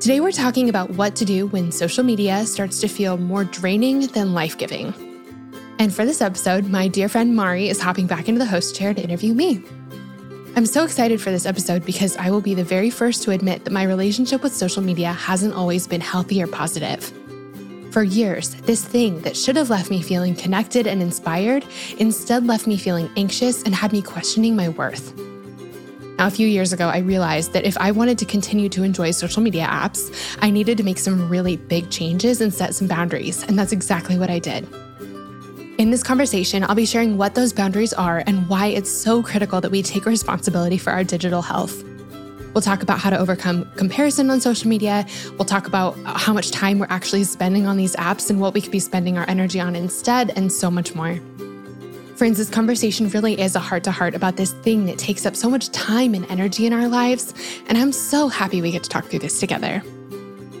Today, we're talking about what to do when social media starts to feel more draining than life giving. And for this episode, my dear friend Mari is hopping back into the host chair to interview me. I'm so excited for this episode because I will be the very first to admit that my relationship with social media hasn't always been healthy or positive. For years, this thing that should have left me feeling connected and inspired instead left me feeling anxious and had me questioning my worth. Now, a few years ago, I realized that if I wanted to continue to enjoy social media apps, I needed to make some really big changes and set some boundaries, and that's exactly what I did. In this conversation, I'll be sharing what those boundaries are and why it's so critical that we take responsibility for our digital health. We'll talk about how to overcome comparison on social media. We'll talk about how much time we're actually spending on these apps and what we could be spending our energy on instead, and so much more. Friends, this conversation really is a heart to heart about this thing that takes up so much time and energy in our lives, and I'm so happy we get to talk through this together.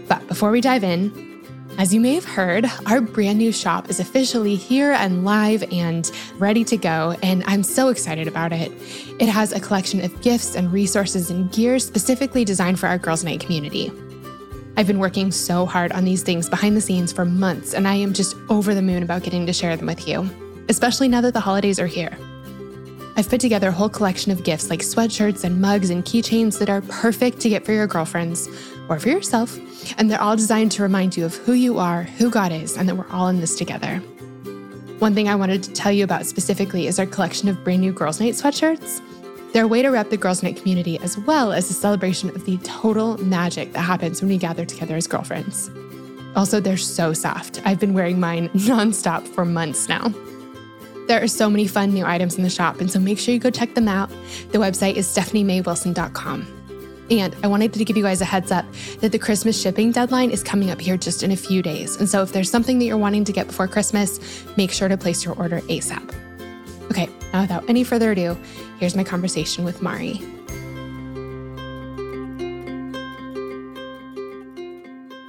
But before we dive in, as you may have heard, our brand new shop is officially here and live and ready to go, and I'm so excited about it. It has a collection of gifts and resources and gear specifically designed for our Girls Night community. I've been working so hard on these things behind the scenes for months, and I am just over the moon about getting to share them with you especially now that the holidays are here. I've put together a whole collection of gifts like sweatshirts and mugs and keychains that are perfect to get for your girlfriends or for yourself, and they're all designed to remind you of who you are, who God is, and that we're all in this together. One thing I wanted to tell you about specifically is our collection of brand new Girls Night sweatshirts. They're a way to rep the Girls Night community as well as a celebration of the total magic that happens when we gather together as girlfriends. Also, they're so soft. I've been wearing mine nonstop for months now. There are so many fun new items in the shop, and so make sure you go check them out. The website is stephaniemaywilson.com. And I wanted to give you guys a heads up that the Christmas shipping deadline is coming up here just in a few days. And so if there's something that you're wanting to get before Christmas, make sure to place your order ASAP. Okay, now without any further ado, here's my conversation with Mari.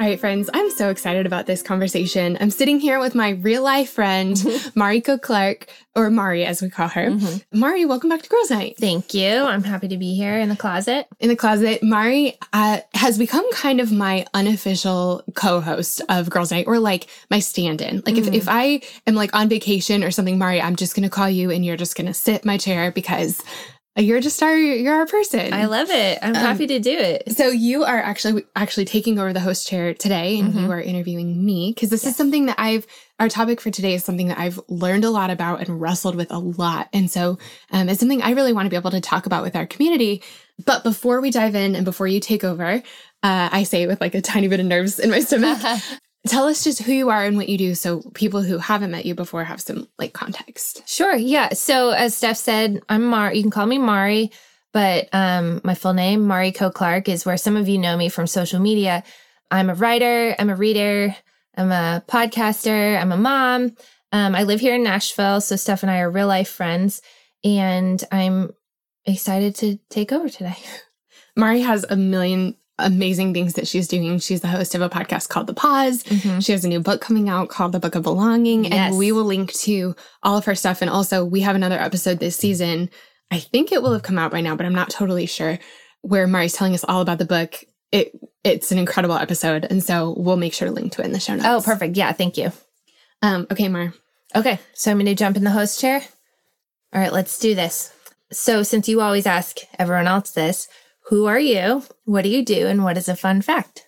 Right, friends, I'm so excited about this conversation. I'm sitting here with my real life friend, Mariko Clark, or Mari as we call her. Mm-hmm. Mari, welcome back to Girls Night. Thank you. I'm happy to be here in the closet. In the closet, Mari uh, has become kind of my unofficial co host of Girls Night, or like my stand in. Like, mm-hmm. if, if I am like on vacation or something, Mari, I'm just going to call you and you're just going to sit my chair because you're just our you're our person. I love it. I'm um, happy to do it. So you are actually actually taking over the host chair today, and mm-hmm. you are interviewing me because this yes. is something that I've. Our topic for today is something that I've learned a lot about and wrestled with a lot, and so um, it's something I really want to be able to talk about with our community. But before we dive in and before you take over, uh, I say it with like a tiny bit of nerves in my stomach. Tell us just who you are and what you do so people who haven't met you before have some like context. Sure. Yeah. So as Steph said, I'm Mar. You can call me Mari, but um, my full name, Mariko Clark, is where some of you know me from social media. I'm a writer, I'm a reader, I'm a podcaster, I'm a mom. Um, I live here in Nashville, so Steph and I are real life friends, and I'm excited to take over today. Mari has a million amazing things that she's doing. She's the host of a podcast called The Pause. Mm-hmm. She has a new book coming out called The Book of Belonging. Yes. And we will link to all of her stuff. And also, we have another episode this season. I think it will have come out by now, but I'm not totally sure, where Mari's telling us all about the book. It it's an incredible episode. And so we'll make sure to link to it in the show notes. Oh, perfect. Yeah, thank you. Um, okay, Mar. Okay. So I'm gonna jump in the host chair. All right, let's do this. So since you always ask everyone else this, who are you? What do you do? And what is a fun fact?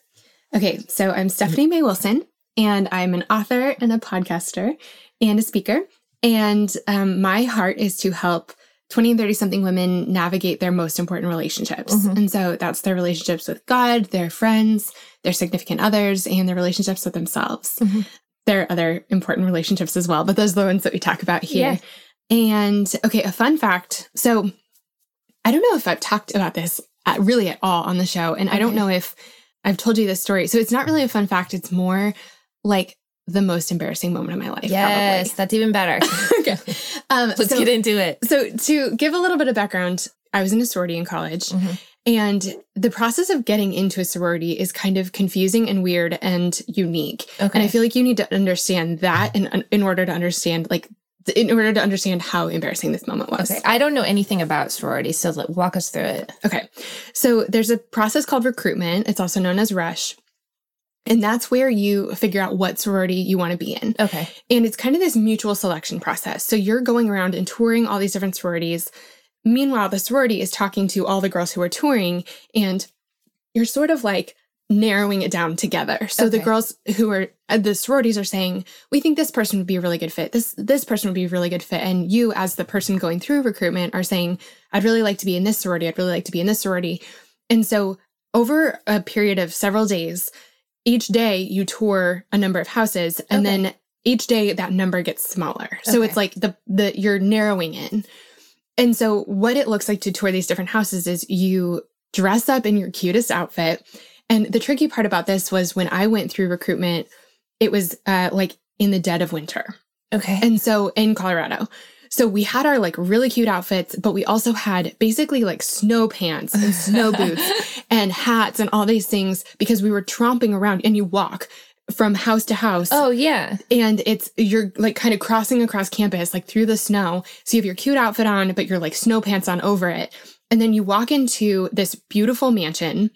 Okay, so I'm Stephanie May Wilson, and I'm an author and a podcaster and a speaker. And um, my heart is to help 20 and 30 something women navigate their most important relationships. Mm-hmm. And so that's their relationships with God, their friends, their significant others, and their relationships with themselves. Mm-hmm. There are other important relationships as well, but those are the ones that we talk about here. Yeah. And okay, a fun fact. So I don't know if I've talked about this really at all on the show. And okay. I don't know if I've told you this story. So it's not really a fun fact. It's more like the most embarrassing moment of my life. Yes, probably. that's even better. okay. Um, Let's so, get into it. so to give a little bit of background, I was in a sorority in college. Mhm. And the process of getting into a sorority is kind of confusing and weird and unique. Okay. And I feel like you need to understand that in, in order to understand, like, in order to understand how embarrassing this moment was. okay. I don't know anything about sorority, so like, walk us through it. Okay. So there's a process called recruitment. It's also known as rush. And that's where you figure out what sorority you want to be in. Okay. And it's kind of this mutual selection process. So you're going around and touring all these different sororities. Meanwhile, the sorority is talking to all the girls who are touring, and you're sort of like narrowing it down together. So the girls who are uh, the sororities are saying, "We think this person would be a really good fit. This this person would be a really good fit." And you, as the person going through recruitment, are saying, "I'd really like to be in this sorority. I'd really like to be in this sorority." And so over a period of several days, each day you tour a number of houses, and Okay. then each day that number gets smaller. So Okay. it's like the the you're narrowing in. And so what it looks like to tour these different houses is you dress up in your cutest outfit. And the tricky part about this was when I went through recruitment, it was uh, like in the dead of winter. Okay. And so in Colorado. So we had our like really cute outfits, but we also had basically like snow pants and snow boots and hats and all these things because we were tromping around and you walk from house to house oh yeah. and it's you're like kind of crossing across campus like through the snow so you have your cute outfit on but you're like snow pants on over it and then you walk into this beautiful mansion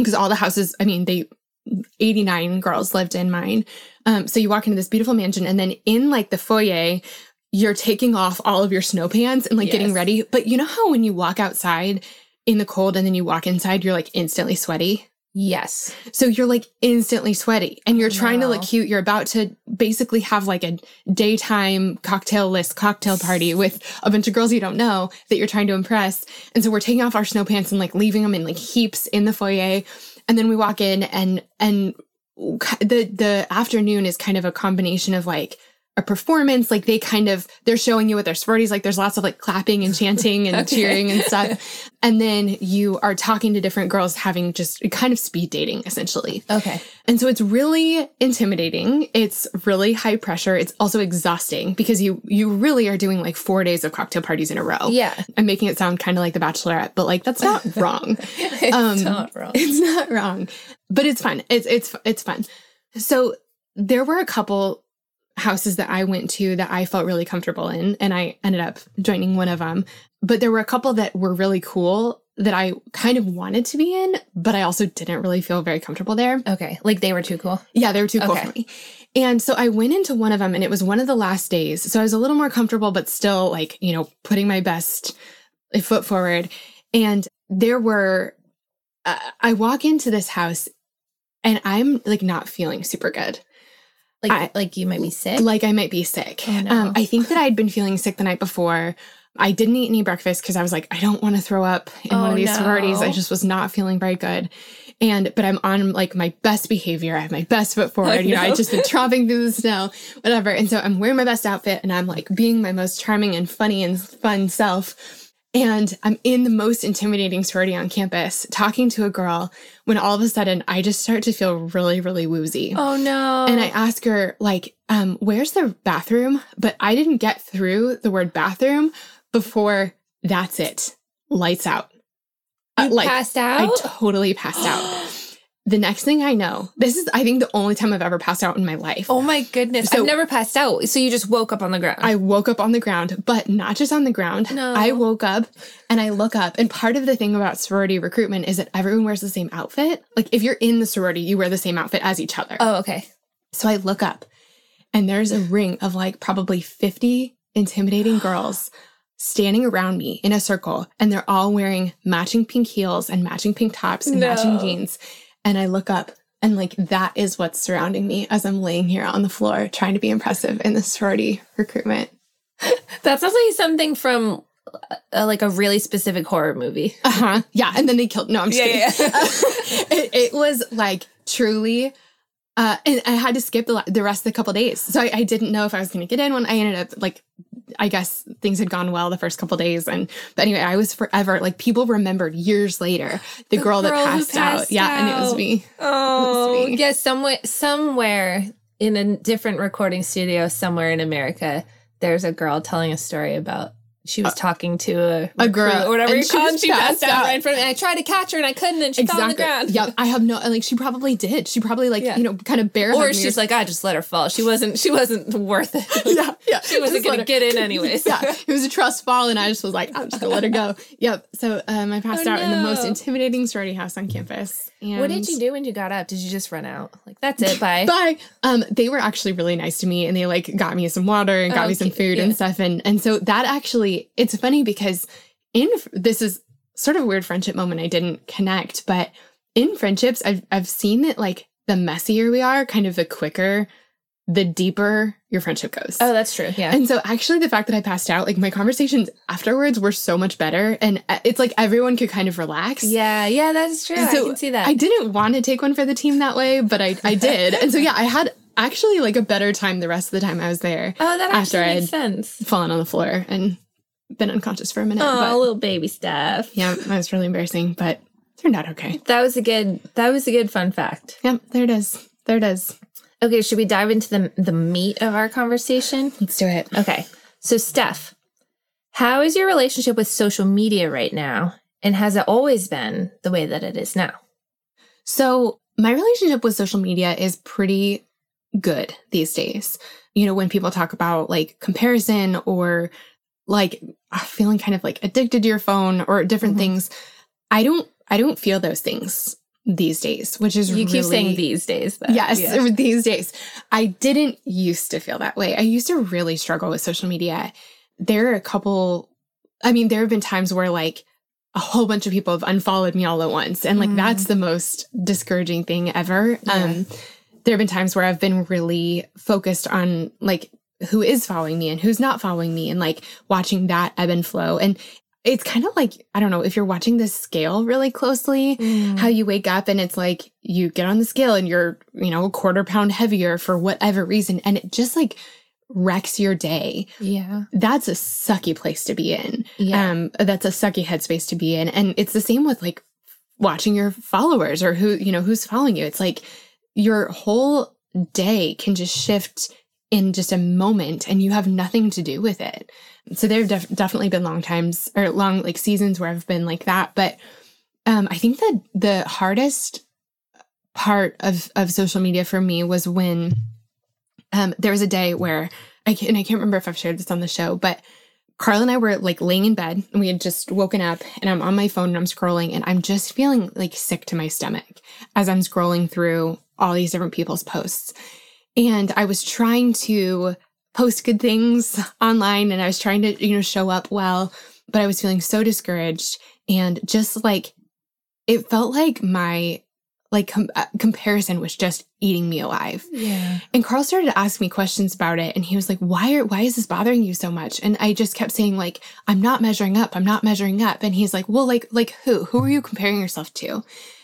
because all the houses i mean they 89 girls lived in mine. Um, so you walk into this beautiful mansion and then in like the foyer you're taking off all of your snow pants and like getting ready. But you know how when you walk outside in the cold and then you walk inside you're like instantly sweaty Yes. so you're like instantly sweaty and you're trying to look cute. You're about to basically have like a daytime cocktail list cocktail party with a bunch of girls you don't know that you're trying to impress. And so we're taking off our snow pants and like leaving them in like heaps in the foyer. And then we walk in and, and the, the afternoon is kind of a combination of like, a performance like they kind of they're showing you what their sororities like there's lots of like clapping and chanting and Okay. cheering and stuff and then you are talking to different girls having just kind of speed dating essentially Okay. and so it's really intimidating. It's really high pressure. It's also exhausting because you you really are doing like 4 days of cocktail parties in a row. Yeah. I'm making it sound kind of like the bachelorette, but like that's not wrong. it's Um, not wrong. It's not wrong. But it's fun. It's it's it's fun. So there were a couple houses that I went to that I felt really comfortable in and I ended up joining one of them. But there were a couple that were really cool that I kind of wanted to be in, but I also didn't really feel very comfortable there. Okay. Like they were too cool. Yeah, they were too cool Okay. for me. And so I went into one of them and it was one of the last days. So I was a little more comfortable, but still like, you know, putting my best foot forward. And there were, uh, I walk into this house and I'm like not feeling super good. Like I- like you might be sick. Like I might be sick. Oh, no. um, I think that I'd been feeling sick the night before. I didn't eat any breakfast because I was like, I don't want to throw up in one Oh, of these no. sororities. I just was not feeling very good. And but I'm on like my best behavior. I have my best foot forward. You know, know. I've just been tromping through the snow, whatever. And so I'm wearing my best outfit and I'm like being my most charming and funny and fun self. And I'm in the most intimidating sorority on campus talking to a girl when all of a sudden I just start to feel really, really woozy. oh no. And I ask her, like, um, where's the bathroom? But I didn't get through the word bathroom before that's it. Lights out. Uh, You passed out. I totally passed out. The next thing I know, this is, I think, the only time I've ever passed out in my life. oh my goodness. So- I've never passed out. So you just woke up on the ground. I woke up on the ground, but not just on the ground. No. I woke up and I look up. And part of the thing about sorority recruitment is that everyone wears the same outfit. Like if you're in the sorority, you wear the same outfit as each other. oh, okay. So I look up and there's a ring of like probably 50 intimidating girls standing around me in a circle and they're all wearing matching pink heels and matching pink tops and matching jeans. And I look up and like that is what's surrounding me as I'm laying here on the floor trying to be impressive in the sorority recruitment. That sounds like something from uh, like a really specific horror movie. Uh-huh. Yeah. And then they killed. No, I'm just Yeah, kidding. it, it was like truly. Uh, and I had to skip the, the rest of the couple days. So I, I didn't know if I was going to get in when I ended up like I guess things had gone well the first couple days. And but anyway, I was forever like people remembered years later the, The girl, that girl who passed, out. passed Yeah, and it was me. Oh, me. yes. Somewhere, somewhere in a different recording studio, somewhere in America, there's a girl telling a story about she was talking to a, Uh, a girl, or whatever and you she call it. She passed passed out out. right in front of me. I tried to catch her and I couldn't, and she fell on the ground. Yeah, I have no and like she probably did. She probably like Yeah. you know kind of bare Or hugged me she's like, I just let her fall. She wasn't. She wasn't worth it. yeah, yeah. She wasn't Just gonna her- get in anyways. yeah, it was a trust fall, and I just was like, I'm just gonna let her go. Yep. So um, I passed Oh, out in the most intimidating sorority house on campus. And What did you do when you got up? Did you just run out? Like that's it. Bye. Bye. Um, they were actually really nice to me, and they like got me some water and got Oh, me some food Yeah. and stuff, and and so that actually, it's funny because in this is sort of a weird friendship moment. I didn't connect, but in friendships, I've I've seen that like the messier we are, kind of the quicker, the deeper your friendship goes. Oh, that's true. Yeah. And so actually the fact that I passed out, like my conversations afterwards were so much better. And uh, it's like everyone could kind of relax. yeah. Yeah. That's true. I can see that. I didn't want to take one for the team that way, but I, I did. and so yeah, I had actually like a better time the rest of the time I was there. oh, that actually makes sense. Fallen on the floor and been unconscious for a minute. Oh, little baby stuff. yeah, that was really embarrassing, but turned out okay. That was a good. That was a good fun fact. Yep, there it is. There it is. Okay, should we dive into the the meat of our conversation? Let's do it. Okay. So, Steph, how is your relationship with social media right now? And has it always been the way that it is now? So, my relationship with social media is pretty good these days. You know, when people talk about like comparison or like feeling kind of like addicted to your phone or different Mhm. things, I don't I don't feel those things these days, which is You keep saying these days, though. Yes, Yeah. these days. I didn't used to feel that way. I used to really struggle with social media. There are a couple, I mean, there have been times where like a whole bunch of people have unfollowed me all at once. And like Mm. that's the most discouraging thing ever. Yeah. Um, there have been times where I've been really focused on like who is following me and who's not following me and like watching that ebb and flow. And it's kind of like, I don't know, if you're watching this scale really closely, Mm. how you wake up and it's like you get on the scale and you're, you know, a quarter pound heavier for whatever reason. And it just like wrecks your day. yeah. That's a sucky place to be in. Yeah. Um, that's a sucky headspace to be in. And it's the same with like watching your followers or who, you know, who's following you. It's like your whole day can just shift in just a moment and you have nothing to do with it. So there have def- definitely been long times or long like seasons where I've been like that. But um, I think that the hardest part of, of social media for me was when um, there was a day where I can, and I can't remember if I've shared this on the show, but Carl and I were like laying in bed and we had just woken up and I'm on my phone and I'm scrolling and I'm just feeling like sick to my stomach as I'm scrolling through all these different people's posts. And I was trying to post good things online and I was trying to, you know, show up well, but I was feeling so discouraged and just like it felt like my like com- uh, comparison was just eating me alive. yeah. And Carl started to ask me questions about it and he was like, "Why are why is this bothering you so much?" And I just kept saying like, "I'm not measuring up. I'm not measuring up." And he's like, "Well, like like who? Who are you comparing yourself to?"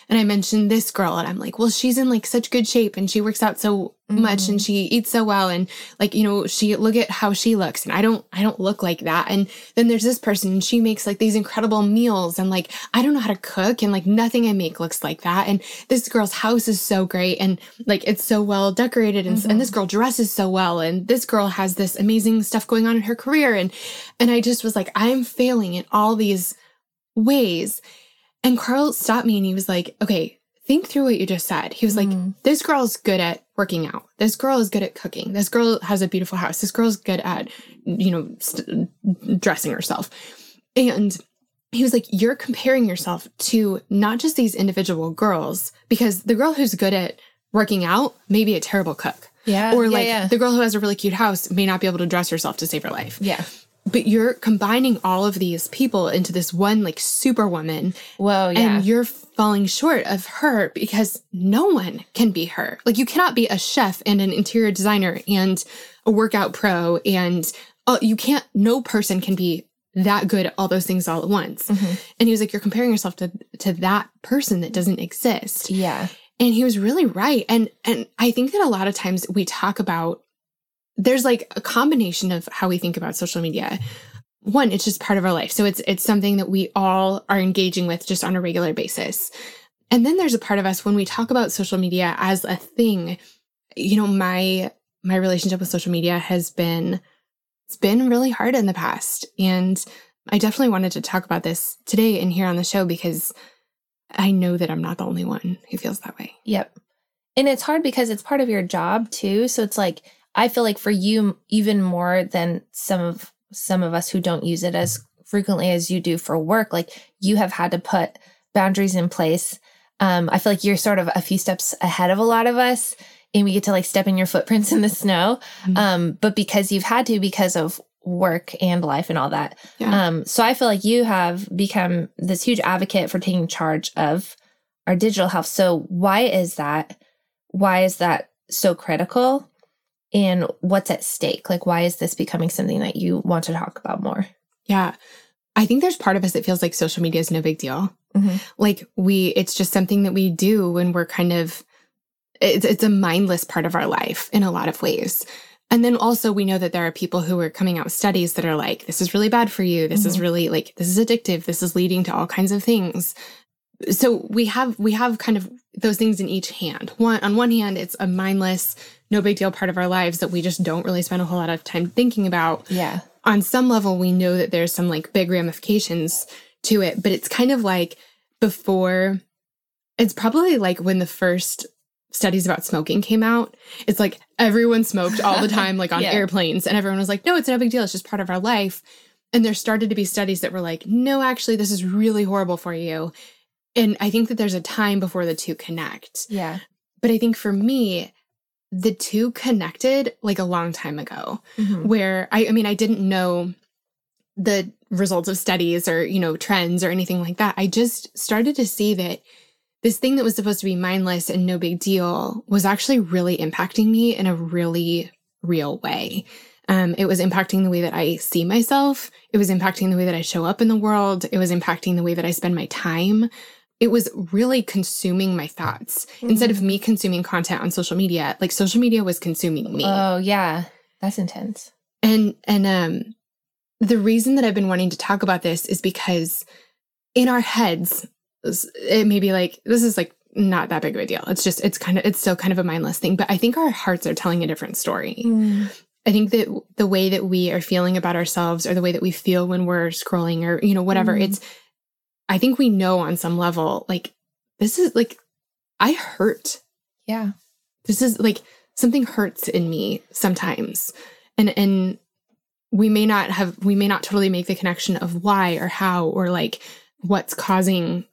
And I mentioned this girl and I'm like, "Well, she's in like such good shape and she works out so much and mm-hmm. she eats so well and like, you know, she look at how she looks and I don't I don't look like that." And then there's this person and she makes like these incredible meals and like I don't know how to cook and like nothing I make looks like that. And this girl's house is so great and like it's so well decorated and, and this mm-hmm. girl dresses so well and this girl has this amazing stuff going on in her career and and I just was like I'm failing in all these ways. And Carl stopped me and he was like, "Okay, think through what you just said." He was like, Mm. "This girl's good at working out. This girl is good at cooking. This girl has a beautiful house. This girl's good at you know st- dressing herself." And he was like, You're comparing yourself to not just these individual girls, because the girl who's good at working out may be a terrible cook. Yeah. Or yeah, like yeah. the girl who has a really cute house may not be able to dress herself to save her life. yeah. But you're combining all of these people into this one like superwoman Whoa. Yeah. and you're falling short of her because no one can be her. Like you cannot be a chef and an interior designer and a workout pro and uh, you can't no person can be that good at all those things all at once. Mhm. And he was like you're comparing yourself to to that person that doesn't exist. Yeah. And he was really right. And and I think that a lot of times we talk about there's like a combination of how we think about social media. One, it's just part of our life. So it's it's something that we all are engaging with just on a regular basis. And then there's a part of us when we talk about social media as a thing, you know, my my relationship with social media has been it's been really hard in the past. And I definitely wanted to talk about this today and here on the show because I know that I'm not the only one who feels that way. Yep. And it's hard because it's part of your job too. So it's like I feel like for you even more than some of some of us who don't use it as frequently as you do for work, like you have had to put boundaries in place. Um, I feel like you're sort of a few steps ahead of a lot of us and we get to like step in your footprints in the snow. Mm-hmm. Um, but because you've had to because of work and life and all that. Yeah. Um, so I feel like you have become this huge advocate for taking charge of our digital health. So why is that? Why is that so critical? And what's at stake? Like, why is this becoming something that you want to talk about more? Yeah. I think there's part of us that feels like social media is no big deal. Mm-hmm. Like we, it's just something that we do when we're kind of, it's, it's a mindless part of our life in a lot of ways. And then also we know that there are people who are coming out with studies that are like, this is really bad for you. This mm-hmm. is really like, this is addictive. This is leading to all kinds of things. So we have, we have kind of those things in each hand. One, on one hand, it's a mindless, no big deal part of our lives that we just don't really spend a whole lot of time thinking about. Yeah. On some level, we know that there's some like big ramifications to it, but it's kind of like before, it's probably like when the first studies about smoking came out, it's like everyone smoked all the time, like on yeah. airplanes, and everyone was like, no, it's no big deal. It's just part of our life. And there started to be studies that were like, no, actually, this is really horrible for you. And I think that there's a time before the two connect. Yeah. But I think for me, the two connected like a long time ago, mm-hmm. where I, I mean, I didn't know the results of studies or, you know, trends or anything like that. I just started to see that this thing that was supposed to be mindless and no big deal was actually really impacting me in a really real way. Um, it was impacting the way that I see myself. It was impacting the way that I show up in the world. It was impacting the way that I spend my time. It was really consuming my thoughts mm-hmm. instead of me consuming content on social media. Like social media was consuming me. Oh yeah, that's intense. And and um, the reason that I've been wanting to talk about this is because in our heads, it may be like this is like not that big of a deal. It's just it's kind of it's still kind of a mindless thing, but I think our hearts are telling a different story. Mm. I think that the way that we are feeling about ourselves or the way that we feel when we're scrolling or you know whatever, mm. it's I think we know on some level like this is like I hurt. Yeah. This is like something hurts in me sometimes. And and we may not have we may not totally make the connection of why or how or like what's causing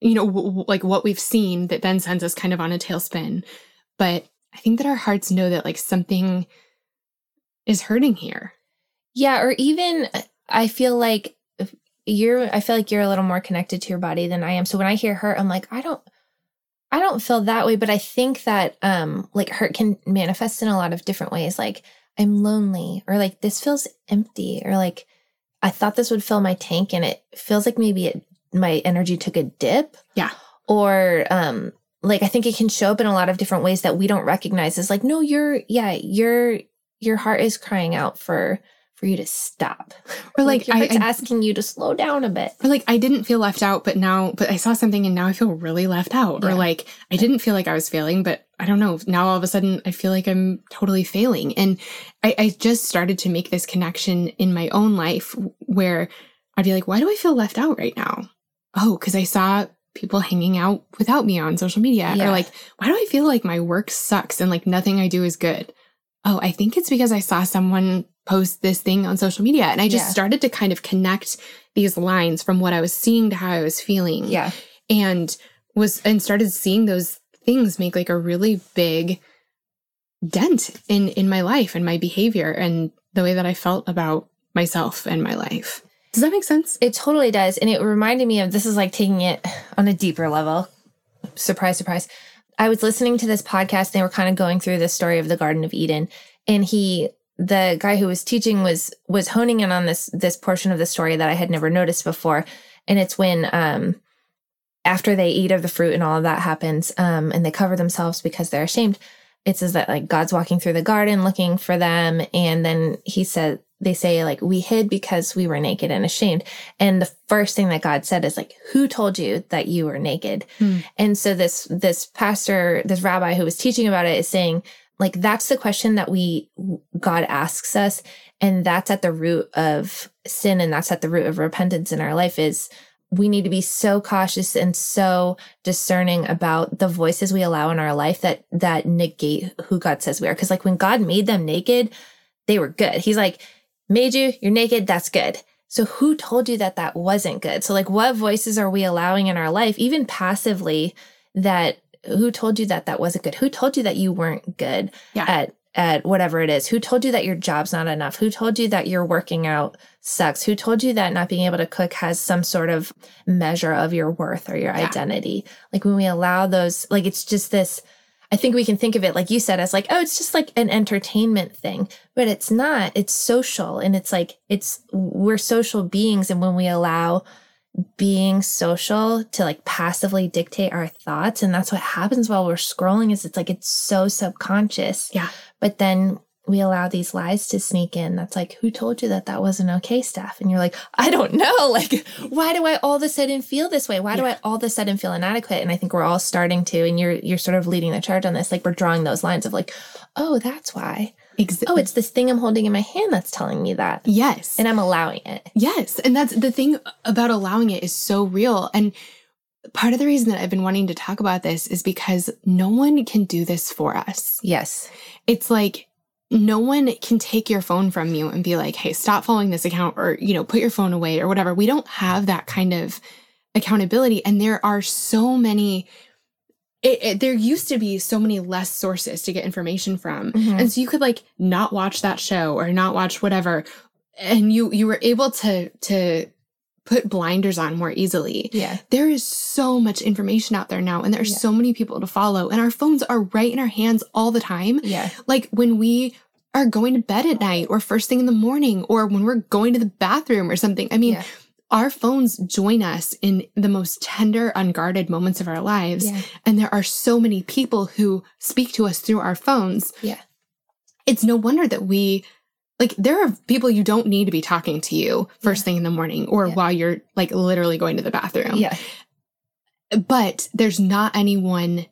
you know, w- like what we've seen that then sends us kind of on a tailspin. But I think that our hearts know that like something is hurting here. Yeah. Or even I feel like you're, I feel like you're a little more connected to your body than I am. So when I hear hurt, I'm like, I don't, I don't feel that way, but I think that um like hurt can manifest in a lot of different ways. Like I'm lonely or like this feels empty or like I thought this would fill my tank and it feels like maybe it my energy took a dip. Yeah. Or um like I think it can show up in a lot of different ways that we don't recognize as like no you're yeah your your heart is crying out for for you to stop or like, like I, I, asking you to slow down a bit or like i didn't feel left out but now but i saw something and now i feel really left out yeah. or like i didn't feel like i was failing but i don't know now all of a sudden i feel like i'm totally failing and i, I just started to make this connection in my own life where i'd be like why do i feel left out right now oh, because I saw people hanging out without me on social media. Yeah. Or like, why do I feel like my work sucks and like nothing I do is good? Oh, I think it's because I saw someone post this thing on social media. And I just yeah. started to kind of connect these lines from what I was seeing to how I was feeling. Yeah. And was and started seeing those things make like a really big dent in in my life and my behavior and the way that I felt about myself and my life. Does that make sense? It totally does. And it reminded me of this is like taking it on a deeper level. Surprise, surprise. I was listening to this podcast. And They were kind of going through the story of the Garden of Eden. And he, the guy who was teaching was, was honing in on this, this portion of the story that I had never noticed before. And it's when, um, after they eat of the fruit and all of that happens, um, and they cover themselves because they're ashamed. it says that like God's walking through the garden looking for them. And then he said, they say like we hid because we were naked and ashamed. And the first thing that God said is like, who told you that you were naked? Hmm. And so this, this pastor, this rabbi who was teaching about it is saying, like, that's the question that we, God asks us. And that's at the root of sin. And that's at the root of repentance in our life is we need to be so cautious and so discerning about the voices we allow in our life that that negate who God says we are. Because like when God made them naked, they were good. He's like, made you, you're naked, that's good. So who told you that that wasn't good? So like what voices are we allowing in our life, even passively, that who told you that that wasn't good? Who told you that you weren't good Yeah. at at whatever it is? Who told you that your job's not enough? Who told you that your working out sucks? Who told you that not being able to cook has some sort of measure of your worth or your Yeah. identity? Like when we allow those, like it's just this. I think we can think of it like you said as like, oh, it's just like an entertainment thing, but it's not. It's social, and it's like it's we're social beings, and when we allow being social to like passively dictate our thoughts and that's what happens while we're scrolling is it's like it's so subconscious. Yeah. but then we allow these lies to sneak in that's like who told you that that wasn't okay stuff and you're like i don't know like why do i all of a sudden feel this way? Why do i all of a sudden feel inadequate? And i think we're all starting to and you're you're sort of leading the charge on this like we're drawing those lines of like oh that's why Ex- oh it's this thing i'm holding in my hand that's telling me that yes. and i'm allowing it Yes. And that's the thing about allowing it is so real. And part of the reason that I've been wanting to talk about this is because no one can do this for us. yes It's like no one can take your phone from you and be like, hey, stop following this account or, you know, put your phone away or whatever. We don't have that kind of accountability. And there are so many. It, it- there used to be so many less sources to get information from Mhm. and so you could like not watch that show or not watch whatever and you you were able to to put blinders on more easily yeah there is so much information out there now and there are Yeah. so many people to follow and our phones are right in our hands all the time yeah like when we are going to bed at night or first thing in the morning or when we're going to the bathroom or something i mean Yeah. Our phones join us in the most tender unguarded moments of our lives yeah and there are so many people who speak to us through our phones Yeah. it's no wonder that we like there are people you don't need to be talking to you first Yeah. thing in the morning or Yeah. while you're like literally going to the bathroom yeah but there's not anyone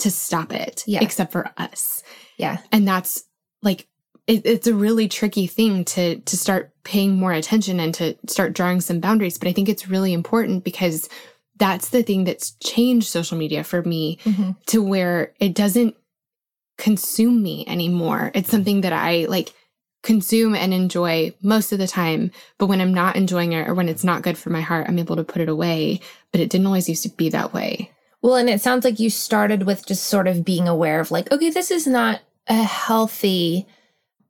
to stop it Yeah. except for us yeah and that's like it, it's a really tricky thing to to start paying more attention and to start drawing some boundaries but i think it's really important because that's the thing that's changed social media for me hmm to where it doesn't consume me anymore. It's something that i like consume and enjoy most of the time but when i'm not enjoying it or when it's not good for my heart i'm able to put it away but it didn't always used to be that way. Well, and it sounds like you started with just sort of being aware of like, okay, this is not a healthy,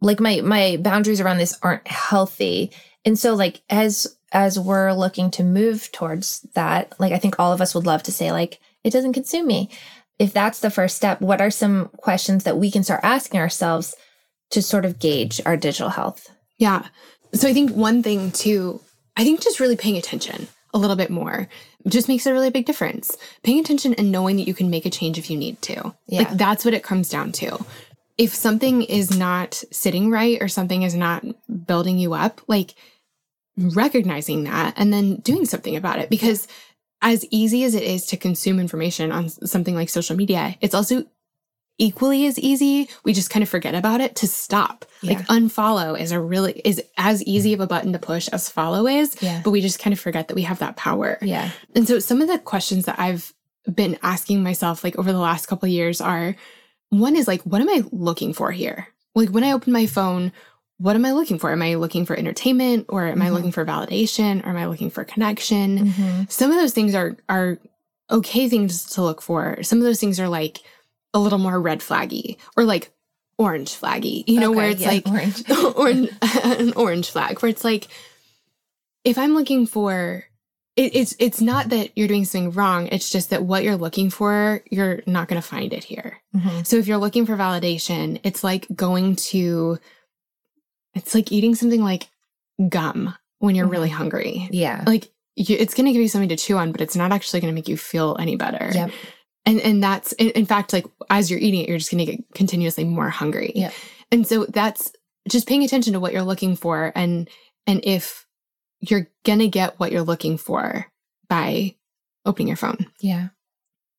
like my my boundaries around this aren't healthy. And so like as as we're looking to move towards that, like I think all of us would love to say like it doesn't consume me. If that's the first step, what are some questions that we can start asking ourselves to sort of gauge our digital health? Yeah. So I think one thing too, I think just really paying attention a little bit more just makes a really big difference. Paying attention and knowing that you can make a change if you need to. Yeah. Like that's what it comes down to. If something is not sitting right or something is not building you up, like recognizing that and then doing something about it because as easy as it is to consume information on something like social media, it's also equally as easy we just kind of forget about it to stop like unfollow is a really is as easy of a button to push as follow is Yeah. but we just kind of forget that we have that power Yeah. and so some of the questions that i've been asking myself like over the last couple of years are one is like what am i looking for here like when i open my phone what am i looking for am i looking for entertainment or am i Mhm. looking for validation or am i looking for connection Mhm. some of those things are are okay things to look for. Some of those things are like a little more red flaggy or like orange flaggy, you know, where it's yeah, like orange. orange an orange flag, where it's like if I'm looking for it, it's it's not that you're doing something wrong. It's just that what you're looking for, you're not going to find it here. Mhm. So if you're looking for validation, it's like going to, it's like eating something like gum when you're really hungry Yeah. like you, it's going to give you something to chew on, but it's not actually going to make you feel any better. Yep. And and that's in, in fact like as you're eating it, you're just going to get continuously more hungry. Yeah. And so that's just paying attention to what you're looking for and and if you're going to get what you're looking for by opening your phone. Yeah.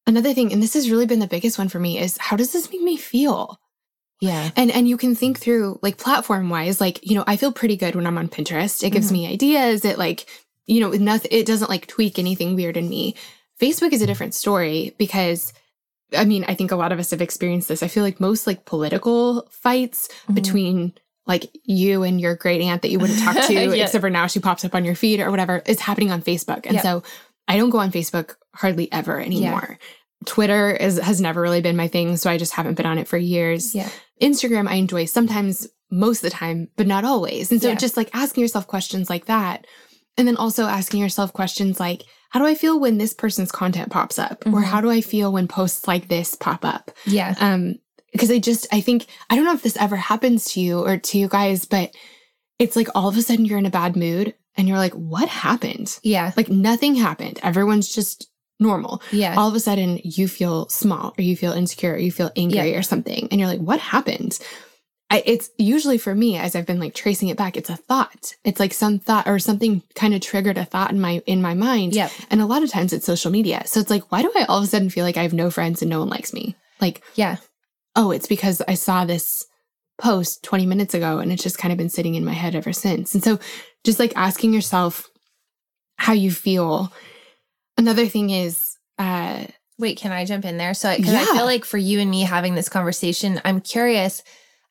Another thing, and this has really been the biggest one for me, is how does this make me feel? Yeah. And and you can think through like platform wise, like, you know, I feel pretty good when I'm on Pinterest. It gives Mhm. me ideas. It like, you know, nothing it doesn't like tweak anything weird in me. Facebook is a different story because I mean, I think a lot of us have experienced this. I feel like most like political fights Mhm. between like you and your great aunt that you wouldn't talk to, Yeah. except for now she pops up on your feed or whatever, is happening on Facebook. And Yep. so I don't go on Facebook hardly ever anymore. Twitter is has never really been my thing, so I just haven't been on it for years. Yeah. Instagram I enjoy sometimes, most of the time, but not always. And so Yeah. just like asking yourself questions like that. And then also asking yourself questions like, how do I feel when this person's content pops up? Or Mhm. how do I feel when posts like this pop up? Yeah. Um, because I just I think I don't know if this ever happens to you or to you guys, but it's like all of a sudden you're in a bad mood and you're like, what happened? Yeah. Like nothing happened. Everyone's just normal. Yeah. All of a sudden you feel small or you feel insecure or you feel angry or something. And you're like, what happened? I, it's usually for me as I've been like tracing it back, it's a thought. It's like some thought or something kind of triggered a thought in my in my mind. Yeah. And a lot of times it's social media. So it's like, why do I all of a sudden feel like I have no friends and no one likes me? Like, Yeah. Oh, it's because I saw this post 20 minutes ago and it's just kind of been sitting in my head ever since. And so just like asking yourself how you feel. Another thing is, uh, Wait, can I jump in there? So, because I feel like for you and me having this conversation, I'm curious.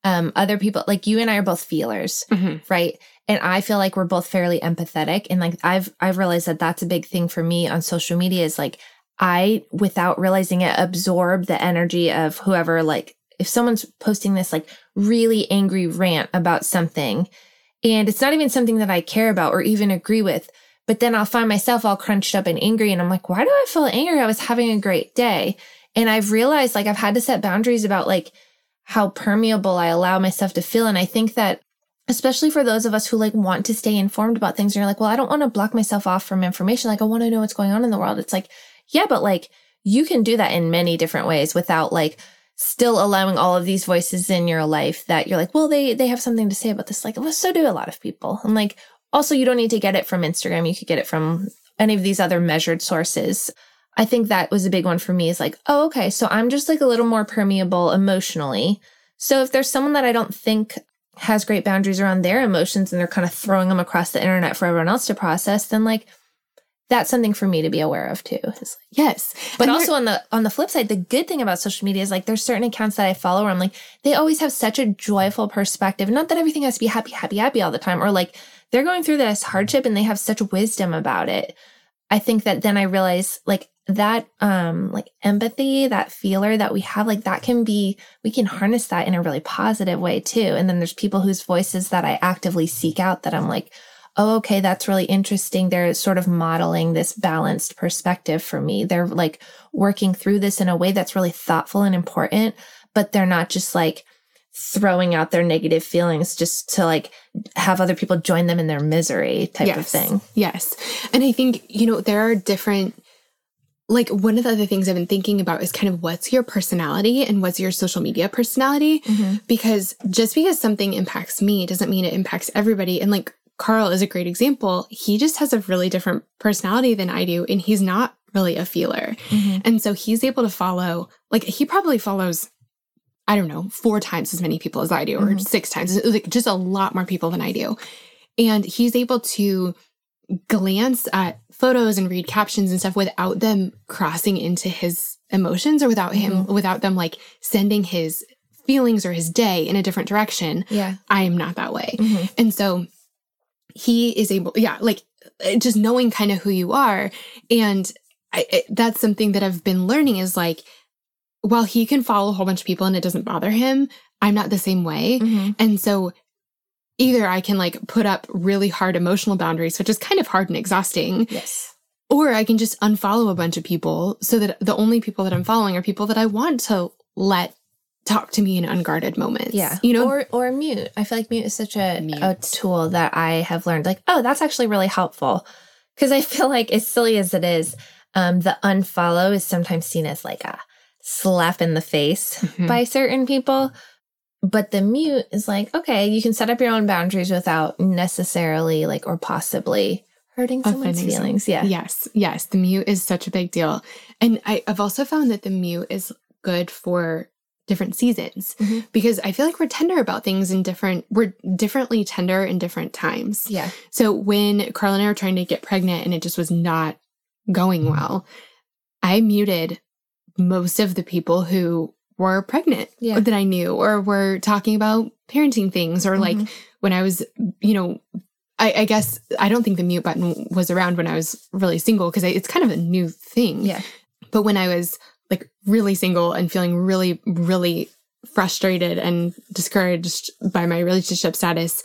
Um, other people, like you and I, are both feelers, right? And I feel like we're both fairly empathetic, and like I've I've realized that that's a big thing for me on social media. Is like I, without realizing it, absorb the energy of whoever. Like if someone's posting this like really angry rant about something, and it's not even something that I care about or even agree with. But then I'll find myself all crunched up and angry. And I'm like, why do I feel angry? I was having a great day. And I've realized like I've had to set boundaries about like how permeable I allow myself to feel. And I think that especially for those of us who like want to stay informed about things, and you're like, well, I don't want to block myself off from information. Like I want to know what's going on in the world. It's like, yeah, but like you can do that in many different ways without like still allowing all of these voices in your life that you're like, well, they they have something to say about this. Like, well, so do a lot of people. And like also, you don't need to get it from Instagram. You could get it from any of these other measured sources. I think that was a big one for me is like, oh, okay. So I'm just like a little more permeable emotionally. So if there's someone that I don't think has great boundaries around their emotions and they're kind of throwing them across the internet for everyone else to process, then like that's something for me to be aware of too. It's like, yes. but And also on the on the flip side, the good thing about social media is like there's certain accounts that I follow where I'm like, they always have such a joyful perspective. Not that everything has to be happy, happy, happy all the time, or like they're going through this hardship and they have such wisdom about it. I think that then I realize like that um like empathy, that feeler that we have, like that can be we can harness that in a really positive way too. And then there's people whose voices that I actively seek out that I'm like, oh, okay, that's really interesting. They're sort of modeling this balanced perspective for me. They're like working through this in a way that's really thoughtful and important, but they're not just like throwing out their negative feelings just to like have other people join them in their misery type of thing. Yes. And I think, you know, there are different, like, one of the other things I've been thinking about is kind of what's your personality and what's your social media personality? Mm-hmm. Because just because something impacts me doesn't mean it impacts everybody. And like, Carl is a great example. He just has a really different personality than I do, and he's not really a feeler. And so he's able to follow, like, he probably follows, I don't know, four times as many people as I do, or Mhm. six times, like, just a lot more people than I do. And he's able to glance at photos and read captions and stuff without them crossing into his emotions or without him, without them like sending his feelings or his day in a different direction. Yeah. I am not that way. Mhm. And so he is able, yeah, like uh, just knowing kind of who you are. And I, it, that's something that I've been learning is like, while he can follow a whole bunch of people and it doesn't bother him, I'm not the same way. Mhm. And so either I can like put up really hard emotional boundaries, which is kind of hard and exhausting, Yes. or I can just unfollow a bunch of people so that the only people that I'm following are people that I want to let talk to me in unguarded moments. Yeah. You know, or or mute. I feel like mute is such a, a tool that I have learned like, oh, that's actually really helpful. Cause I feel like as silly as it is, Um, the unfollow is sometimes seen as like a slap in the face Mhm. by certain people. But the mute is like, okay, you can set up your own boundaries without necessarily like or possibly hurting someone's Offending someone. feelings. Yeah. Yes, yes. The mute is such a big deal. And I, I've also found that the mute is good for different seasons Mhm. because I feel like we're tender about things in different, we're differently tender in different times. Yeah. So when Carl and I were trying to get pregnant and it just was not going well, I muted most of the people who were pregnant Yeah. that I knew or were talking about parenting things or like Mhm. when I was, you know, I, I guess I don't think the mute button was around when I was really single because it's kind of a new thing. Yeah. But when I was really single and feeling really, really frustrated and discouraged by my relationship status,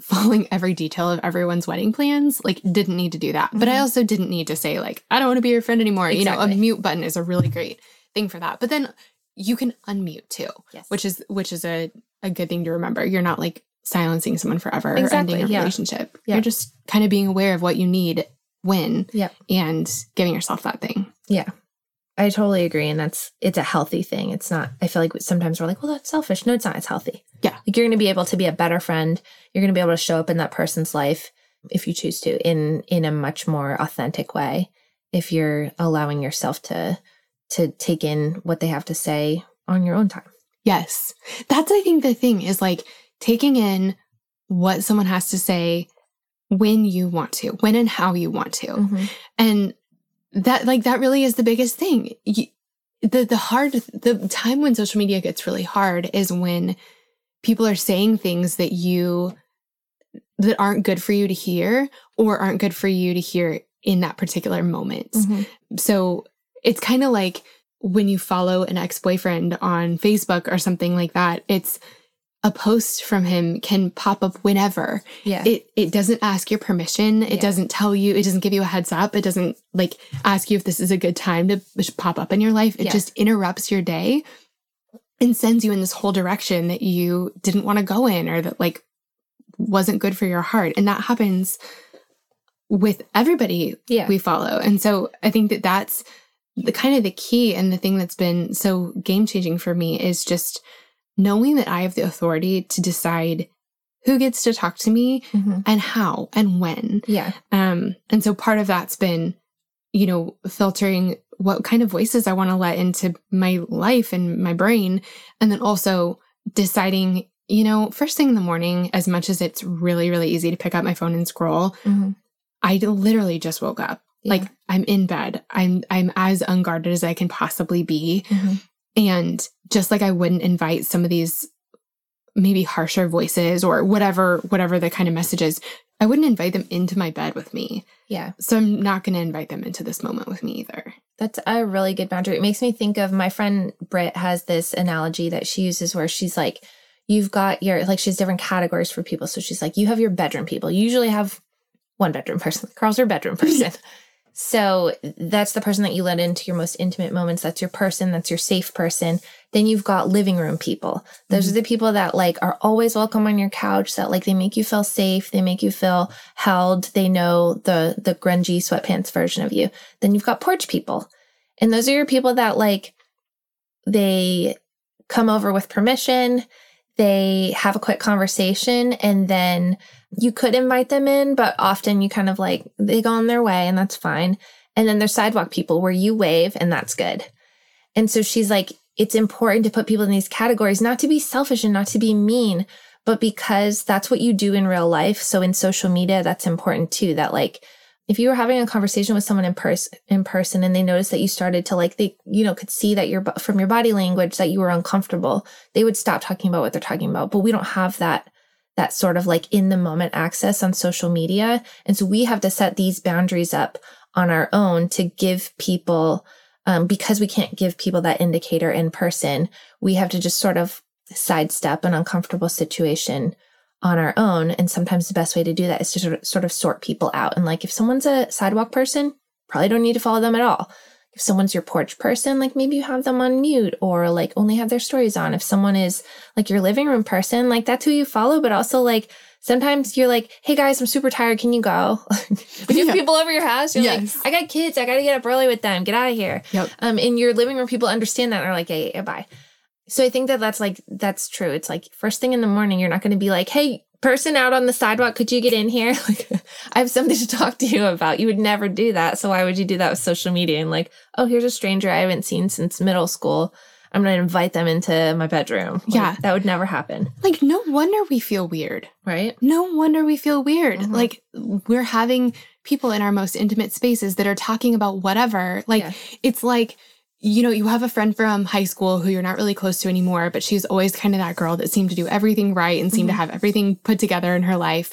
following every detail of everyone's wedding plans, like didn't need to do that. But I Mhm. also didn't need to say, like, I don't want to be your friend anymore. You know, a mute button is a really great thing for that. But then you can unmute too, Yes. which is which is a, a good thing to remember. You're not like silencing someone forever or ending a yeah. relationship. Yeah. You're just kind of being aware of what you need when Yep. and giving yourself that thing. Yeah. I totally agree. And that's, it's a healthy thing. It's not, I feel like sometimes we're like, well, that's selfish. No, it's not. It's healthy. Yeah. Like you're going to be able to be a better friend. You're going to be able to show up in that person's life if you choose to in, in a much more authentic way. If you're allowing yourself to, to take in what they have to say on your own time. Yes. That's, I think, the thing is like taking in what someone has to say when you want to, when and how you want to. Mm-hmm. And that, like, that really is the biggest thing. You, the, the hard, the time when social media gets really hard is when people are saying things that you, that aren't good for you to hear or aren't good for you to hear in that particular moment. Mhm. So it's kind of like when you follow an ex boyfriend on Facebook or something like that, it's a post from him can pop up whenever. Yeah. It it doesn't ask your permission. It Yeah. doesn't tell you. It doesn't give you a heads up. It doesn't like ask you if this is a good time to pop up in your life. It Yeah. just interrupts your day and sends you in this whole direction that you didn't want to go in or that like wasn't good for your heart. And that happens with everybody yeah. we follow. And so I think that that's the kind of the key and the thing that's been so game changing for me is just knowing that I have the authority to decide who gets to talk to me Mhm. and how and when. Yeah. Um, and so part of that's been, you know, filtering what kind of voices I want to let into my life and my brain. And then also deciding, you know, first thing in the morning, as much as it's really, really easy to pick up my phone and scroll, Mhm. I literally just woke up. Yeah. Like I'm in bed. I'm I'm as unguarded as I can possibly be. Mhm. And just like I wouldn't invite some of these maybe harsher voices or whatever whatever the kind of messages, I wouldn't invite them into my bed with me. Yeah. So I'm not going to invite them into this moment with me either. That's a really good boundary. It makes me think of my friend Britt has this analogy that she uses where she's like, you've got your, like, she has different categories for people. So she's like, you have your bedroom people. You usually have one bedroom person. Carl's your bedroom person. So that's the person that you let into your most intimate moments. That's your person. That's your safe person. Then you've got living room people. Those mm-hmm. are the people that like are always welcome on your couch that like they make you feel safe. They make you feel held. They know the, the grungy sweatpants version of you. Then you've got porch people. And those are your people that like they come over with permission, they have a quick conversation, and then you could invite them in, but often you kind of like they go on their way and that's fine. And then there's sidewalk people where you wave and that's good. And so she's like, it's important to put people in these categories, not to be selfish and not to be mean, but because that's what you do in real life. So in social media, that's important too. That like, if you were having a conversation with someone in person, in person, and they noticed that you started to like, they, you know, could see that you're from your body language that you were uncomfortable, they would stop talking about what they're talking about. But we don't have that, that sort of like in the moment access on social media. And so we have to set these boundaries up on our own to give people, um, because we can't give people that indicator in person, we have to just sort of sidestep an uncomfortable situation on our own. And sometimes the best way to do that is to sort of, sort of sort people out. And like if someone's a sidewalk person, probably don't need to follow them at all. If someone's your porch person, like maybe you have them on mute or like only have their stories on. If someone is like your living room person, like that's who you follow. But also like sometimes you're like, hey guys, I'm super tired. Can you go? when you have Yeah. people over your house, you're Yes. like, I got kids. I got to get up early with them. Get out of here. Yep. Um, in your living room, people understand that and are like, yeah, yeah, yeah, bye. So I think that that's like, that's true. It's like first thing in the morning, you're not going to be like, hey, person out on the sidewalk, could you get in here? Like, I have something to talk to you about. You would never do that. So why would you do that with social media? And like, oh, here's a stranger I haven't seen since middle school. I'm going to invite them into my bedroom. Like, Yeah. that would never happen. Like, no wonder we feel weird. Right. No wonder we feel weird. Mhm. Like, we're having people in our most intimate spaces that are talking about whatever. Like, Yeah. it's like, you know, you have a friend from high school who you're not really close to anymore, but she's always kind of that girl that seemed to do everything right and seemed to Mhm. have everything put together in her life.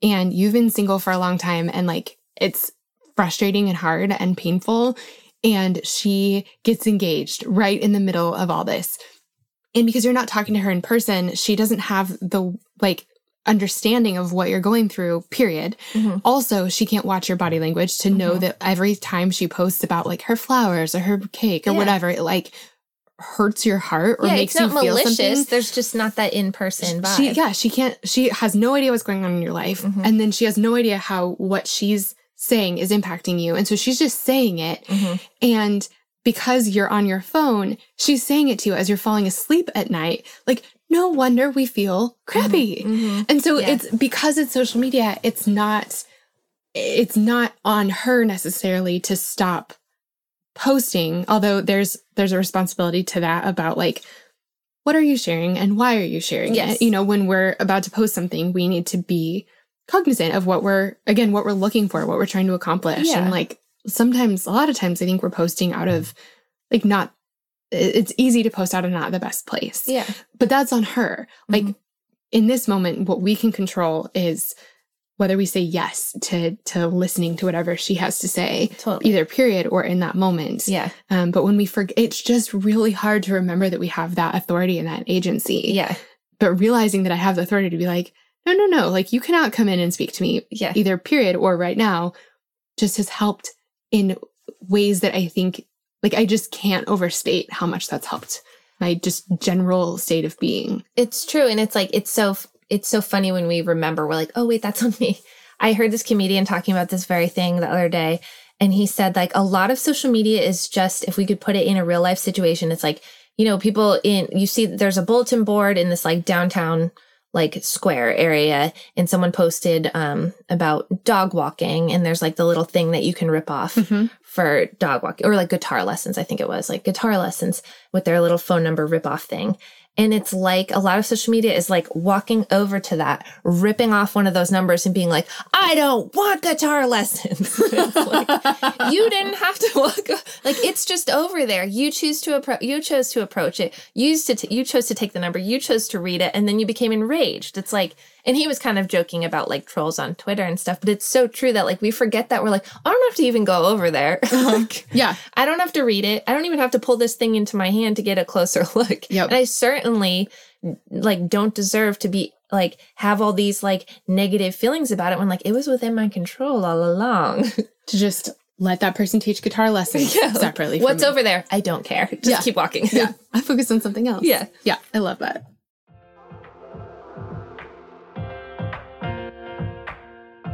And you've been single for a long time and like it's frustrating and hard and painful. And she gets engaged right in the middle of all this. And because you're not talking to her in person, she doesn't have the like understanding of what you're going through, period. Mhm. Also, she can't watch your body language to know Mhm. that every time she posts about like her flowers or her cake or Yeah. whatever, it like hurts your heart or yeah, makes you feel malicious. something. There's just not that in person vibe. She, yeah, she can't, she has no idea what's going on in your life. Mhm. And then she has no idea how what she's saying is impacting you. And so she's just saying it. Mhm. And because you're on your phone, she's saying it to you as you're falling asleep at night. Like, no wonder we feel crappy. Mhm. And so Yeah. it's because it's social media, it's not it's not on her necessarily to stop posting, although there's there's a responsibility to that about like what are you sharing and why are you sharing Yes. it? You know, when we're about to post something, we need to be cognizant of what we're again what we're looking for, what we're trying to accomplish. Yeah. And like sometimes a lot of times I think we're posting out of like not it's easy to post out of not the best place Yeah. but that's on her. Like Mhm. in this moment, what we can control is whether we say yes to to listening to whatever she has to say, Totally. either period or in that moment. Yeah. Um, but when we forget, it's just really hard to remember that we have that authority and that agency. Yeah. But realizing that I have the authority to be like, no, no, no, like you cannot come in and speak to me Yeah. either period or right now, just has helped in ways that I think, like I just can't overstate how much that's helped my just general state of being. It's true. And it's like, it's so, it's so funny when we remember, we're like, oh, wait, that's on me. I heard this comedian talking about this very thing the other day. And he said, like, a lot of social media is just, if we could put it in a real life situation, it's like, you know, people in, you see, there's a bulletin board in this like downtown, like square area, and someone posted um, about dog walking, and there's like the little thing that you can rip off. for dog walking or like guitar lessons. I think it was like guitar lessons with their little phone number rip off thing. And it's like a lot of social media is like walking over to that, ripping off one of those numbers and being like, I don't want guitar lessons. Like, you didn't have to walk. Like it's just over there. You choose to approach. You chose to approach it. You used to. T- you chose to take the number. You chose to read it, and then you became enraged. It's like, and he was kind of joking about like trolls on Twitter and stuff. But it's so true that like we forget that we're like, I don't have to even go over there. Uh-huh. like, Yeah. I don't have to read it. I don't even have to pull this thing into my hand to get a closer look. Yep. And I certainly like don't deserve to be like have all these like negative feelings about it when like it was within my control all along. To just let that person teach guitar lessons Yeah. separately. from What's me. over there? I don't care. Just Yeah. keep walking. Yeah. I focus on something else. Yeah. Yeah. I love that.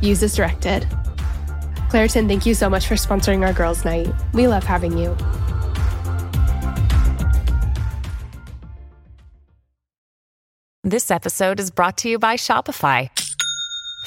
Use as directed. Claritin, thank you so much for sponsoring our girls' night. We love having you. This episode is brought to you by Shopify.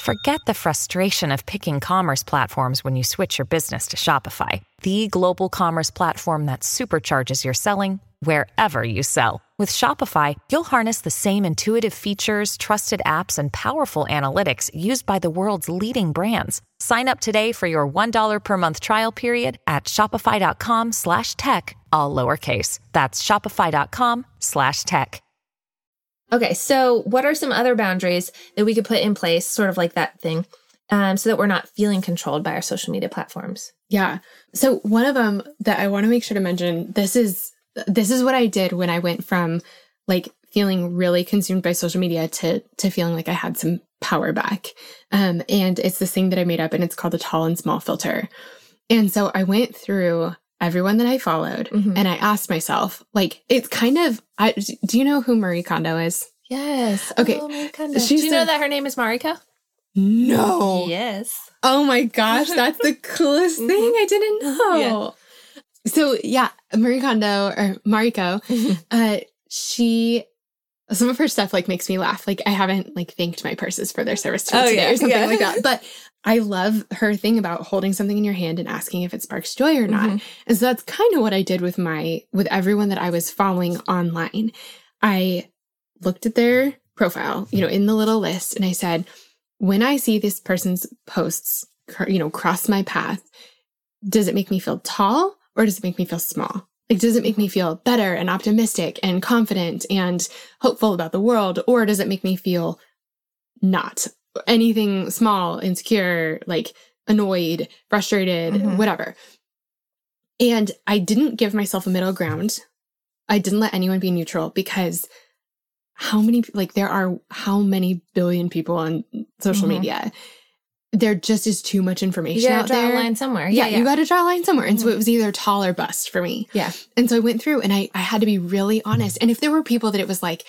Forget the frustration of picking commerce platforms when you switch your business to Shopify, the global commerce platform that supercharges your selling wherever you sell. With Shopify, you'll harness the same intuitive features, trusted apps, and powerful analytics used by the world's leading brands. Sign up today for your $1 per month trial period at shopify.com slash tech, all lowercase. That's shopify.com slash tech. Okay, so what are some other boundaries that we could put in place, sort of like that thing, um, so that we're not feeling controlled by our social media platforms? Yeah. So one of them that I want to make sure to mention, this is this is what I did when I went from like feeling really consumed by social media to to feeling like I had some power back. Um, and it's this thing that I made up, and it's called the tall and small filter. And so I went through everyone that I followed, Mhm. and I asked myself, like, it's kind of. I do you know who Marie Kondo is? Yes. Okay, Oh, she's Do you know that her name is Mariko? No. Yes. Oh my gosh, that's the coolest thing. I didn't know. So yeah, Marie Kondo or Mariko, uh, she some of her stuff like makes me laugh. Like I haven't like thanked my purses for their service to me Oh, today yeah, or something yeah. like that. But I love her thing about holding something in your hand and asking if it sparks joy or not. Mhm. And so that's kind of what I did with my with everyone that I was following online. I looked at their profile, you know, in the little list, and I said, when I see this person's posts, you know, cross my path, does it make me feel tall or does it make me feel small? Like, does it make me feel better and optimistic and confident and hopeful about the world? Or does it make me feel not anything small, insecure, like annoyed, frustrated, Mhm. whatever. And I didn't give myself a middle ground. I didn't let anyone be neutral because how many, like, there are how many billion people on social Mhm. media? There just is too much You information gotta out draw there. a line somewhere. Yeah, Yeah, yeah. you got to draw a line somewhere. And so Mhm. it was either tall or bust for me. yeah. And so I went through and I, I had to be really honest. And if there were people that it was like,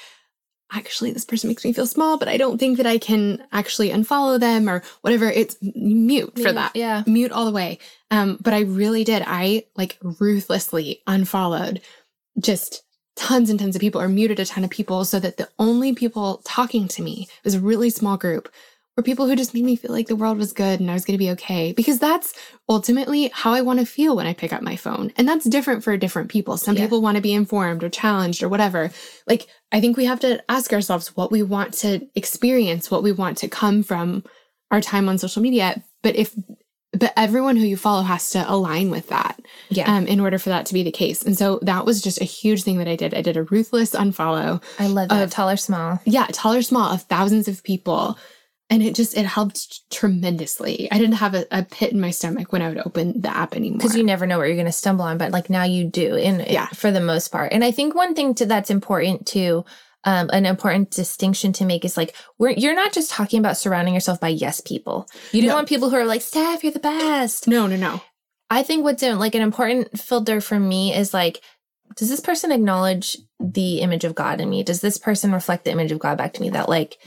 actually, this person makes me feel small, but I don't think that I can actually unfollow them or whatever, it's mute for that. yeah. Mute all the way. Um, but I really did. I like ruthlessly unfollowed just tons and tons of people or muted a ton of people so that the only people talking to me was a really small group were people who just made me feel like the world was good and I was going to be okay because that's ultimately how I want to feel when I pick up my phone. And that's different for different people. Some Yeah. people want to be informed or challenged or whatever. Like, I think we have to ask ourselves what we want to experience, what we want to come from our time on social media. But if, but everyone who you follow has to align with that Yeah. um, in order for that to be the case. And so that was just a huge thing that I did. I did a ruthless unfollow. I love that. of- Tall or small. Yeah, tall or small of thousands of people. And it just, it helped tremendously. I didn't have a, a pit in my stomach when I would open the app anymore. because you never know what you're going to stumble on but like now you do in Yeah. for the most part and i think one thing to that's important too um, an important distinction to make is like we're you're not just talking about surrounding yourself by yes people you don't No. want people who are like steph you're the best no, no, no. i think what's in, like an important filter for me is like does this person acknowledge the image of god in me does this person reflect the image of god back to me that like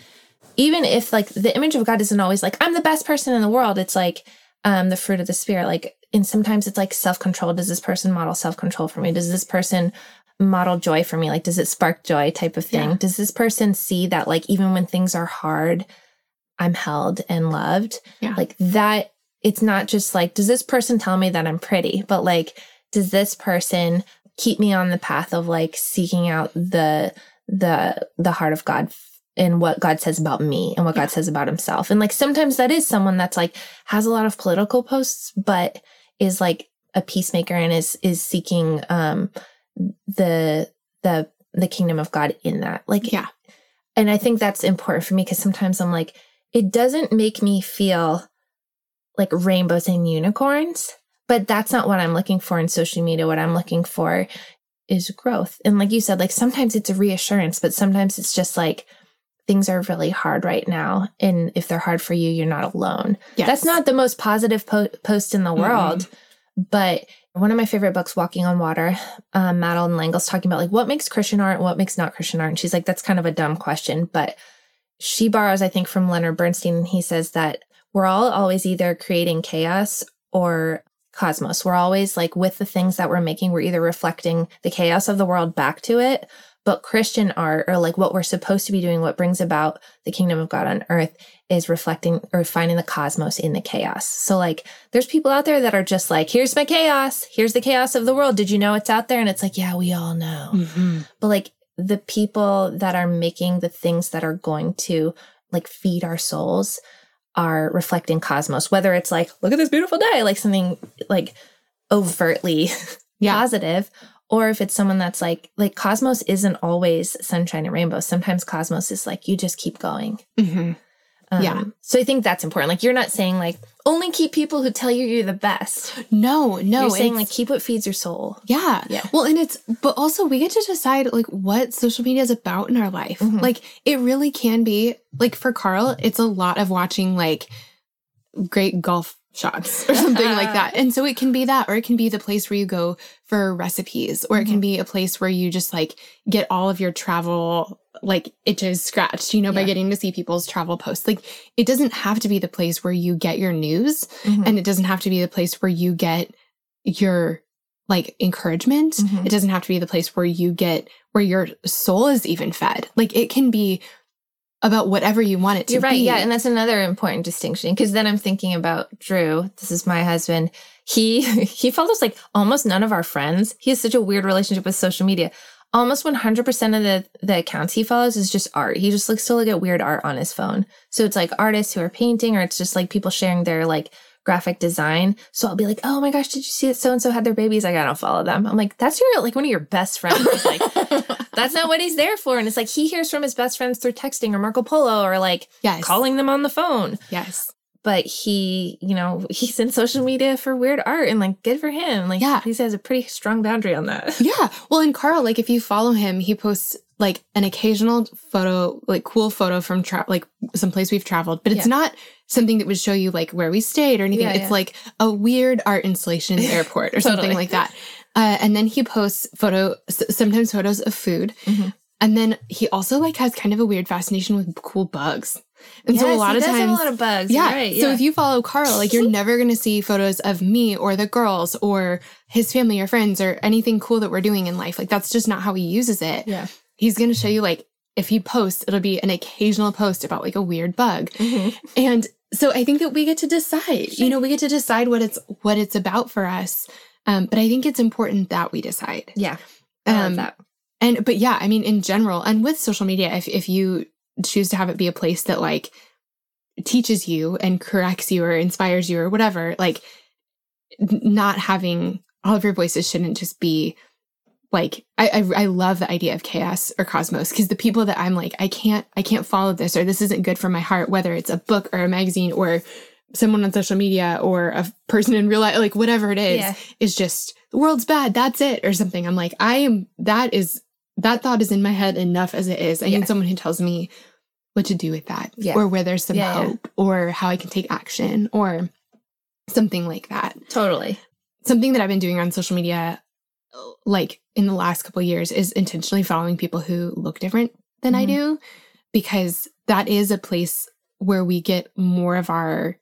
even if like the image of god isn't always like i'm the best person in the world it's like um the fruit of the spirit. Like and sometimes it's like self-control. Does this person model self-control for me? Does this person model joy for me? Like does it spark joy type of thing? Yeah. does this person see that like even when things are hard i'm held and loved? Yeah. like that it's not just like does this person tell me that i'm pretty? But like does this person keep me on the path of like seeking out the the the heart of god and what god says about me and what Yeah. god says about himself and like sometimes that is someone that's like has a lot of political posts but is like a peacemaker and is is seeking um the the the kingdom of god in that like Yeah. and i think that's important for me because sometimes i'm like it doesn't make me feel like rainbows and unicorns but that's not what i'm looking for in social media what i'm looking for is growth and like you said like sometimes it's a reassurance but sometimes it's just like things are really hard right now and if they're hard for you you're not alone. Yes. that's not the most positive po- post in the world but one of my favorite books walking on water um, Madeleine L'Engle's talking about like what makes christian art and what makes not christian art and she's like that's kind of a dumb question but she borrows i think from leonard bernstein and he says that we're all always either creating chaos or cosmos. We're always like with the things that we're making we're either reflecting the chaos of the world back to it but christian art or like what we're supposed to be doing what brings about the kingdom of god on earth is reflecting or finding the cosmos in the chaos. So like there's people out there that are just like here's my chaos. Here's the chaos of the world. Did you know it's out there? And it's like yeah we all know. Mhm. but like the people that are making the things that are going to like feed our souls are reflecting cosmos whether it's like look at this beautiful day like something like overtly Yeah. positive or if it's someone that's like like cosmos isn't always sunshine and rainbows sometimes cosmos is like you just keep going Mhm. um, Yeah. so i think that's important like you're not saying like only keep people who tell you you're the best No, no. you're saying like keep what feeds your soul Yeah. Yeah. Well, and it's, but also we get to decide like what social media is about in our life. Mhm. Like it really can be, like for Carl, it's a lot of watching like great golf shots or something like that. And so it can be that, or it can be the place where you go for recipes, or it can be a place where you just like get all of your travel like itches scratched, you know, by getting to see people's travel posts. Like it doesn't have to be the place where you get your news Mhm. and it doesn't have to be the place where you get your like encouragement. Mhm. It doesn't have to be the place where you get where your soul is even fed. Like it can be about whatever you want it to be. You're right. be. Yeah. And that's another important distinction because then I'm thinking about Drew. This is my husband. He he follows like almost none of our friends. He has such a weird relationship with social media. Almost 100% of the, the accounts he follows is just art. He just looks to look at weird art on his phone. So it's like artists who are painting, or it's just like people sharing their like graphic design. So I'll be like, oh my gosh, did you see that so and so had their babies? Like, I don't follow them. I'm like, that's your like one of your best friends. It's like, that's not what he's there for. And it's like he hears from his best friends through texting or Marco Polo or like yes. calling them on the phone. Yes. but he, you know, he's in social media for weird art and like good for him. Like, Yeah. he has a pretty strong boundary on that. Yeah. Well, and Carl, like if you follow him, he posts like an occasional photo, like cool photo from tra- like someplace we've traveled, but it's Yeah. not something that would show you like where we stayed or anything. Yeah, it's yeah. like a weird art installation in the airport or something like that. Uh, and then he posts photo, sometimes photos of food. Mhm. And then he also like has kind of a weird fascination with cool bugs. And so a lot he of times, a lot of bugs. yeah. Right. So if you follow Carl, like you're never going to see photos of me or the girls or his family or friends or anything cool that we're doing in life. Like that's just not how he uses it. yeah. He's going to show you like if he posts, it'll be an occasional post about like a weird bug. Mhm. And so I think that we get to decide. You know, we get to decide what it's what it's about for us. Um, but I think it's important that we decide. Yeah. Um, that. and but yeah, I mean, in general, and with social media, if if you choose to have it be a place that like teaches you and corrects you or inspires you or whatever, like not having all of your voices shouldn't just be like I I, I love the idea of chaos or cosmos because the people that I'm like I can't I can't follow this or this isn't good for my heart, whether it's a book or a magazine or someone on social media or a person in real life, like whatever it is, Yeah. is just the world's bad. That's it, or something. I'm like, I am. That is that thought is in my head enough as it is. I Yeah. need someone who tells me what to do with that, Yeah. or where there's some hope, or how I can take action, or something like that. Totally. Something that I've been doing on social media, like in the last couple of years, is intentionally following people who look different than I Mhm. do, because that is a place where we get more of our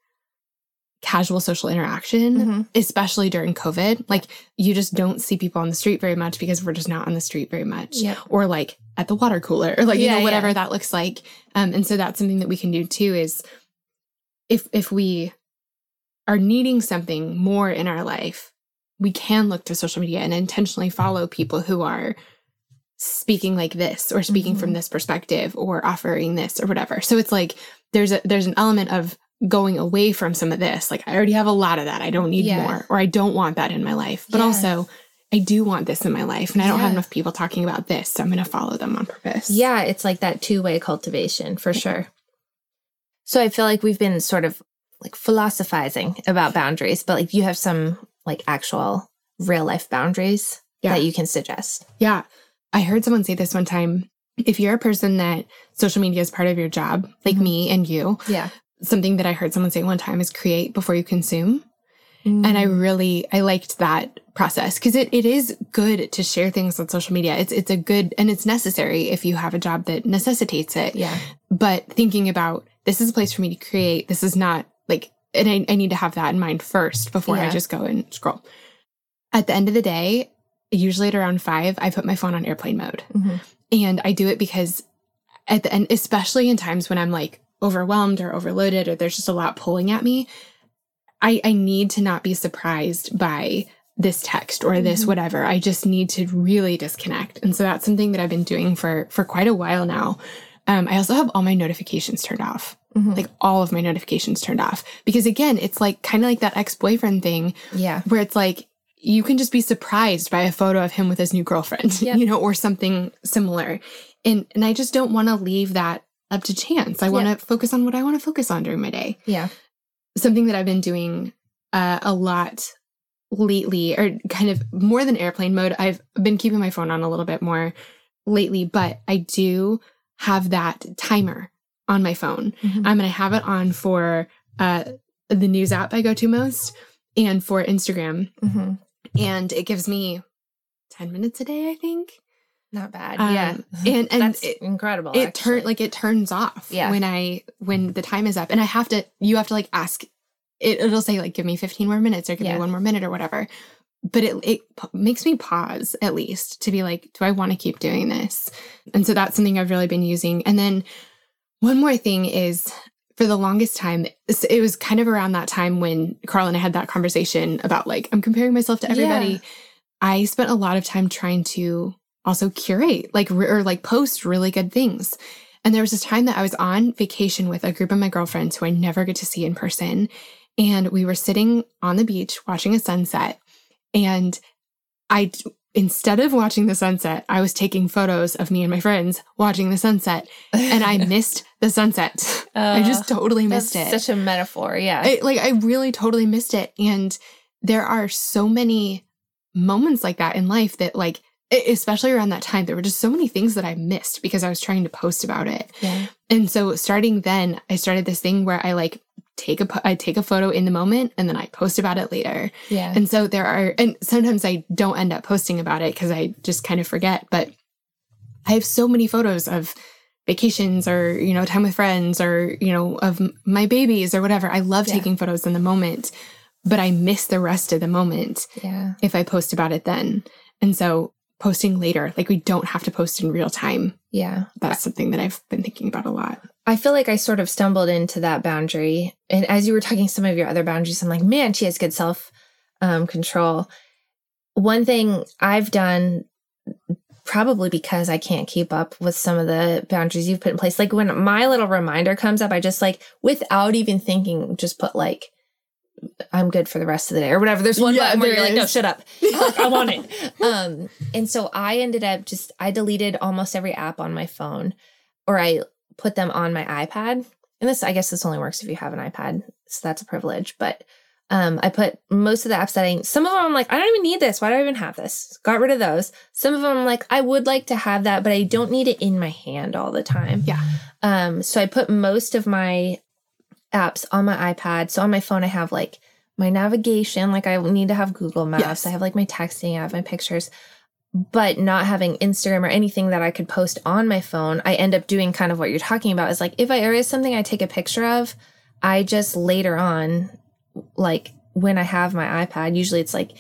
casual social interaction Mhm. especially during COVID. Like you just don't see people on the street very much because we're just not on the street very much. Yep. Or like at the water cooler or like, you Yeah, know, whatever yeah. that looks like. Um, and so that's something that we can do too is if if we are needing something more in our life, we can look to social media and intentionally follow people who are speaking like this or speaking from Mhm. this perspective or offering this or whatever. So it's like there's a there's an element of going away from some of this. Like I already have a lot of that. I don't need Yeah. more or I don't want that in my life. But Yeah. also I do want this in my life and I don't have enough people talking about this. So I'm going to follow them on purpose. Yeah, it's like that two way cultivation for sure. So I feel like we've been sort of like philosophizing about boundaries, but like you have some like actual real life boundaries Yeah. that you can suggest. Yeah. I heard someone say this one time. If you're a person that social media is part of your job, like Mhm. me and you, Yeah. something that I heard someone say one time is create before you consume. And I Mm. really I liked that process because it, it is good to share things on social media. It's it's a good and it's necessary if you have a job that necessitates it. yeah. But thinking about this is a place for me to create. This is not like and I, I need to have that in mind first before I just go and scroll. At the end of the day, usually at around five, I put my phone on airplane mode. Mhm. And I do it because at the end, especially in times when I'm like overwhelmed or overloaded or there's just a lot pulling at me, I, I need to not be surprised by this text or this Mhm. whatever. I just need to really disconnect. And so that's something that I've been doing for for quite a while now. Um, I also have all my notifications turned off, Mhm. like all of my notifications turned off. Because again, it's like kind of like that ex boyfriend thing yeah. where it's like you can just be surprised by a photo of him with his new girlfriend, Yep. you know, or something similar. And and I just don't want to leave that up to chance. I want to focus on what I want to focus on during my day. Yeah. Something that I've been doing uh, a lot lately, or kind of more than airplane mode. I've been keeping my phone on a little bit more lately, but I do have that timer on my phone. Mhm. I'm going to have it on for uh, the news app I go to most and for Instagram Mhm. and it gives me 10 minutes a day i think Not bad. Um, yeah. and- and that's it- incredible. it turn actually. like it turns off Yeah. when i when the time is up and i have to you have to like ask it, it'll say like give me 15 more minutes or give Yeah. me one more minute or whatever but it, it makes me pause at least to be like do i want to keep doing this? And so that's something i've really been using. And then one more thing is for the longest time it was kind of around that time when carl and i had that conversation about like i'm comparing myself to everybody. Yeah. i spent a lot of time trying to also curate like or like post really good things. And there was this time that i was on vacation with a group of my girlfriends who i never get to see in person. And we were sitting on the beach watching a sunset and i instead of watching the sunset, I was taking photos of me and my friends watching the sunset, and I missed the sunset. I uh, just totally missed it. Such a metaphor. Yeah. I, like I really totally missed it, and there are so many moments like that in life that like especially around that time there were just so many things that i missed because i was trying to post about it yeah. and so starting then i started this thing where i like take a po- i take a photo in the moment and then i post about it later Yeah. and so there are and sometimes i don't end up posting about it because i just kind of forget but i have so many photos of vacations or you know time with friends or you know of my babies or whatever i love Yeah. taking photos in the moment but i miss the rest of the moment yeah. if i post about it then and so posting later like we don't have to post in real time Yeah. that's something that i've been thinking about a lot I feel like I sort of stumbled into that boundary. And as you were talking some of your other boundaries, I'm like, man, she has good self um, control. One thing I've done, probably because I can't keep up with some of the boundaries you've put in place, like when my little reminder comes up, I just like, without even thinking, just put like, I'm good for the rest of the day or whatever. There's one Yeah, button where you're like, no, shut up. Like, I want it. Um, and so I ended up just, I deleted almost every app on my phone or I put them on my iPad. And this, I guess this only works if you have an iPad. So that's a privilege. But um, I put most of the apps that I, some of them I'm like, I don't even need this. Why do I even have this? Got rid of those. Some of them I'm like, I would like to have that, but I don't need it in my hand all the time. Yeah. Um, so I put most of my apps on my iPad. So on my phone, I have like my navigation, like I need to have Google Maps. Yes. I have like my texting, I have my pictures, but not having Instagram or anything that I could post on my phone. I end up doing kind of what you're talking about is like if I erase something I take a picture of, I just later on, like when I have my iPad, usually it's like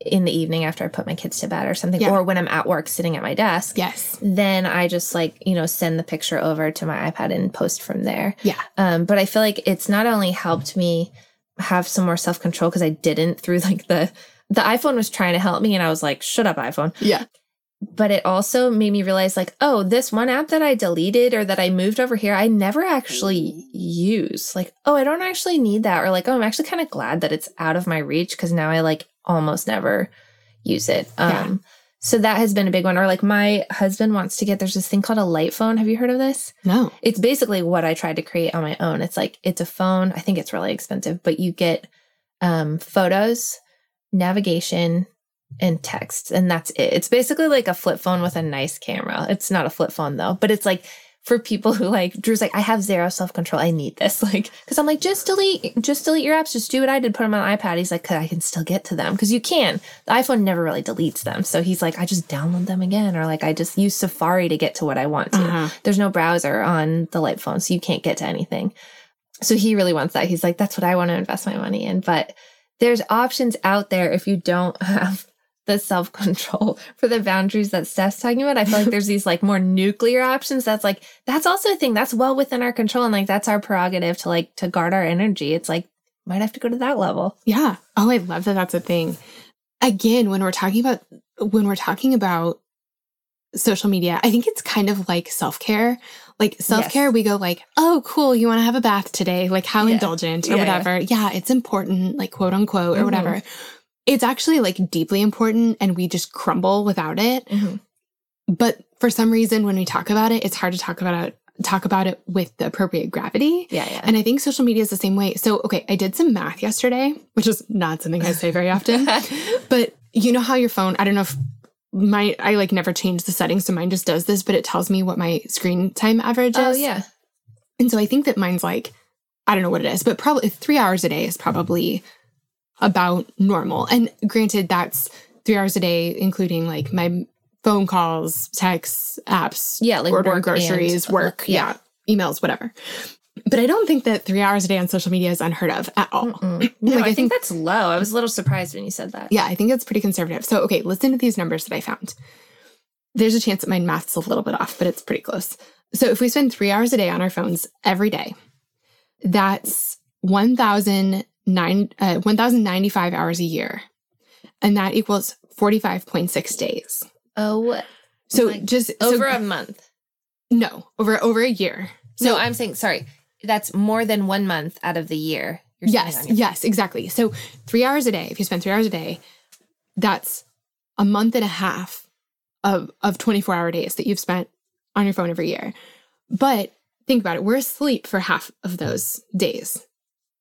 in the evening after I put my kids to bed or something, Yeah. or when I'm at work sitting at my desk yes then I just like, you know, send the picture over to my iPad and post from there. yeah Um, but I feel like it's not only helped me have some more self control because I didn't through like the the iPhone was trying to help me and I was like, shut up, iPhone. yeah But it also made me realize like, oh, this one app that I deleted or that I moved over here, I never actually use. Like, oh, I don't actually need that. Or like, oh, I'm actually kind of glad that it's out of my reach because now I like almost never use it. Yeah. Um so that has been a big one. Or like my husband wants to get there's this thing called a light phone. Have you heard of this? no It's basically what I tried to create on my own. It's like it's a phone. I think it's really expensive, but you get um photos, navigation, and text, and that's it. It's basically like a flip phone with a nice camera. It's not a flip phone though, but it's like for people who like Drew's like, I have zero self control. I need this. Like, because I'm like, just delete, just delete your apps. Just do what I did. Put them on iPad. He's like, cause I can still get to them because you can. The iPhone never really deletes them. So he's like, I just download them again, or like I just use Safari to get to what I want to. Uh-huh. There's no browser on the light phone, so you can't get to anything. So he really wants that. He's like, that's what I want to invest my money in. But there's options out there if you don't have the self control for the boundaries that Steph's talking about. I feel like there's these like more nuclear options. That's like, that's also a thing that's well within our control. And like, that's our prerogative to like, to guard our energy. It's like, might have to go to that level. Yeah. Oh, I love that that's a thing. Again, when we're talking about when we're talking about social media, I think it's kind of like self-care. Like self-care, Yes. we go like, "Oh, cool, you want to have a bath today." Like how Yeah. indulgent or Yeah, yeah. whatever. Yeah. it's important, like quote unquote or Mhm. whatever. It's actually like deeply important and we just crumble without it. But for some reason when we talk about it, it's hard to talk about it talk about it with the appropriate gravity. Yeah. Yeah. And I think social media is the same way. So, okay, I did some math yesterday, which is not something I say very often. But you know how your phone, I don't know if my, I like never change the settings. So mine just does this, but it tells me what my screen time average is. oh, yeah. And so I think that mine's like, I don't know what it is, but probably three hours a day is probably about normal. And granted, that's three hours a day, including like my phone calls, texts, apps, Yeah. Like ordering work groceries, and- work, yeah. emails, whatever. But I don't think that three hours a day on social media is unheard of at all. Mm-mm. No, Like, I, I think, think- that's low. I was a little surprised when you said that. Yeah, I think it's pretty conservative. So, okay, listen to these numbers that I found. There's a chance that my math's a little bit off, but it's pretty close. So, if we spend three hours a day on our phones every day, that's 1,009 uh, 1,095 hours a year. And that equals 45.6 days. Oh, So, Like, just so- over a month. no, over over a year. So I'm saying, sorry, that's more than one month out of the year. You're Yes, yes, exactly. So three hours a day, if you spend three hours a day, that's a month and a half of of 24 hour days that you've spent on your phone every year. But think about it, we're asleep for half of those days.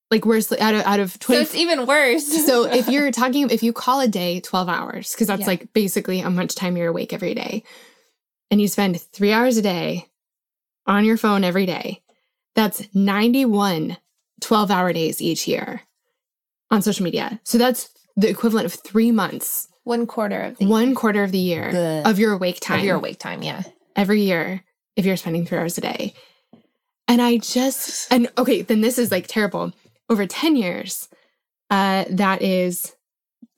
Like we're asleep out of out of 20 So it's even worse. so if you're talking if you call a day 12 hours because that's Yeah. like basically how much time you're awake every day and you spend 3 hours a day on your phone every day that's 91 12 hour days each year on social media so that's the equivalent of 3 months one quarter of the one quarter of the year Good. of your awake time of your awake time. Yeah. every year if you're spending three hours a day. And I just, and okay, then this is like terrible. Over 10 years, uh, that is,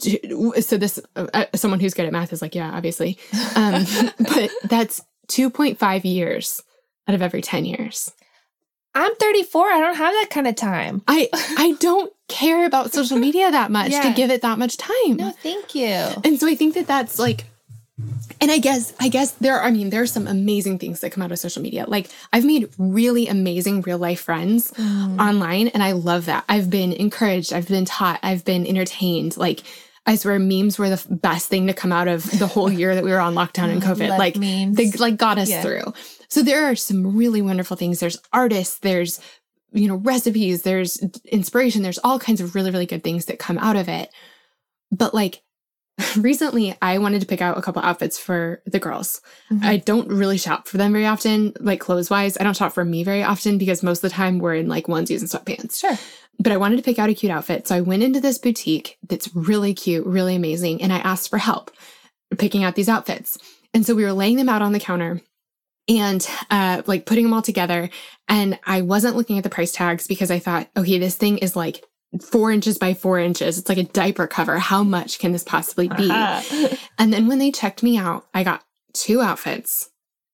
so this, uh, someone who's good at math is like, yeah, obviously. Um, but that's 2.5 years out of every 10 years. I'm 34. I don't have that kind of time. I, I don't care about social media that much to give it that much time. No, thank you. And so I think that that's like, and I guess, I guess there, I mean, there are some amazing things that come out of social media. Like I've made really amazing real life friends mm. online and I love that. I've been encouraged. I've been taught. I've been entertained. Like I swear memes were the best thing to come out of the whole year that we were on lockdown and mm, COVID. Love like memes. they like got us Yeah. through. So there are some really wonderful things. There's artists, there's, you know, recipes, there's inspiration, there's all kinds of really, really good things that come out of it. But like recently, I wanted to pick out a couple outfits for the girls. Mhm. I don't really shop for them very often, like clothes wise. I don't shop for me very often because most of the time we're in like onesies and sweatpants. Sure. But I wanted to pick out a cute outfit. So I went into this boutique that's really cute, really amazing. And I asked for help picking out these outfits. And so we were laying them out on the counter and uh, like putting them all together. And I wasn't looking at the price tags because I thought, okay, this thing is like four inches by four inches. It's like a diaper cover. How much can this possibly be? And then when they checked me out, I got two outfits,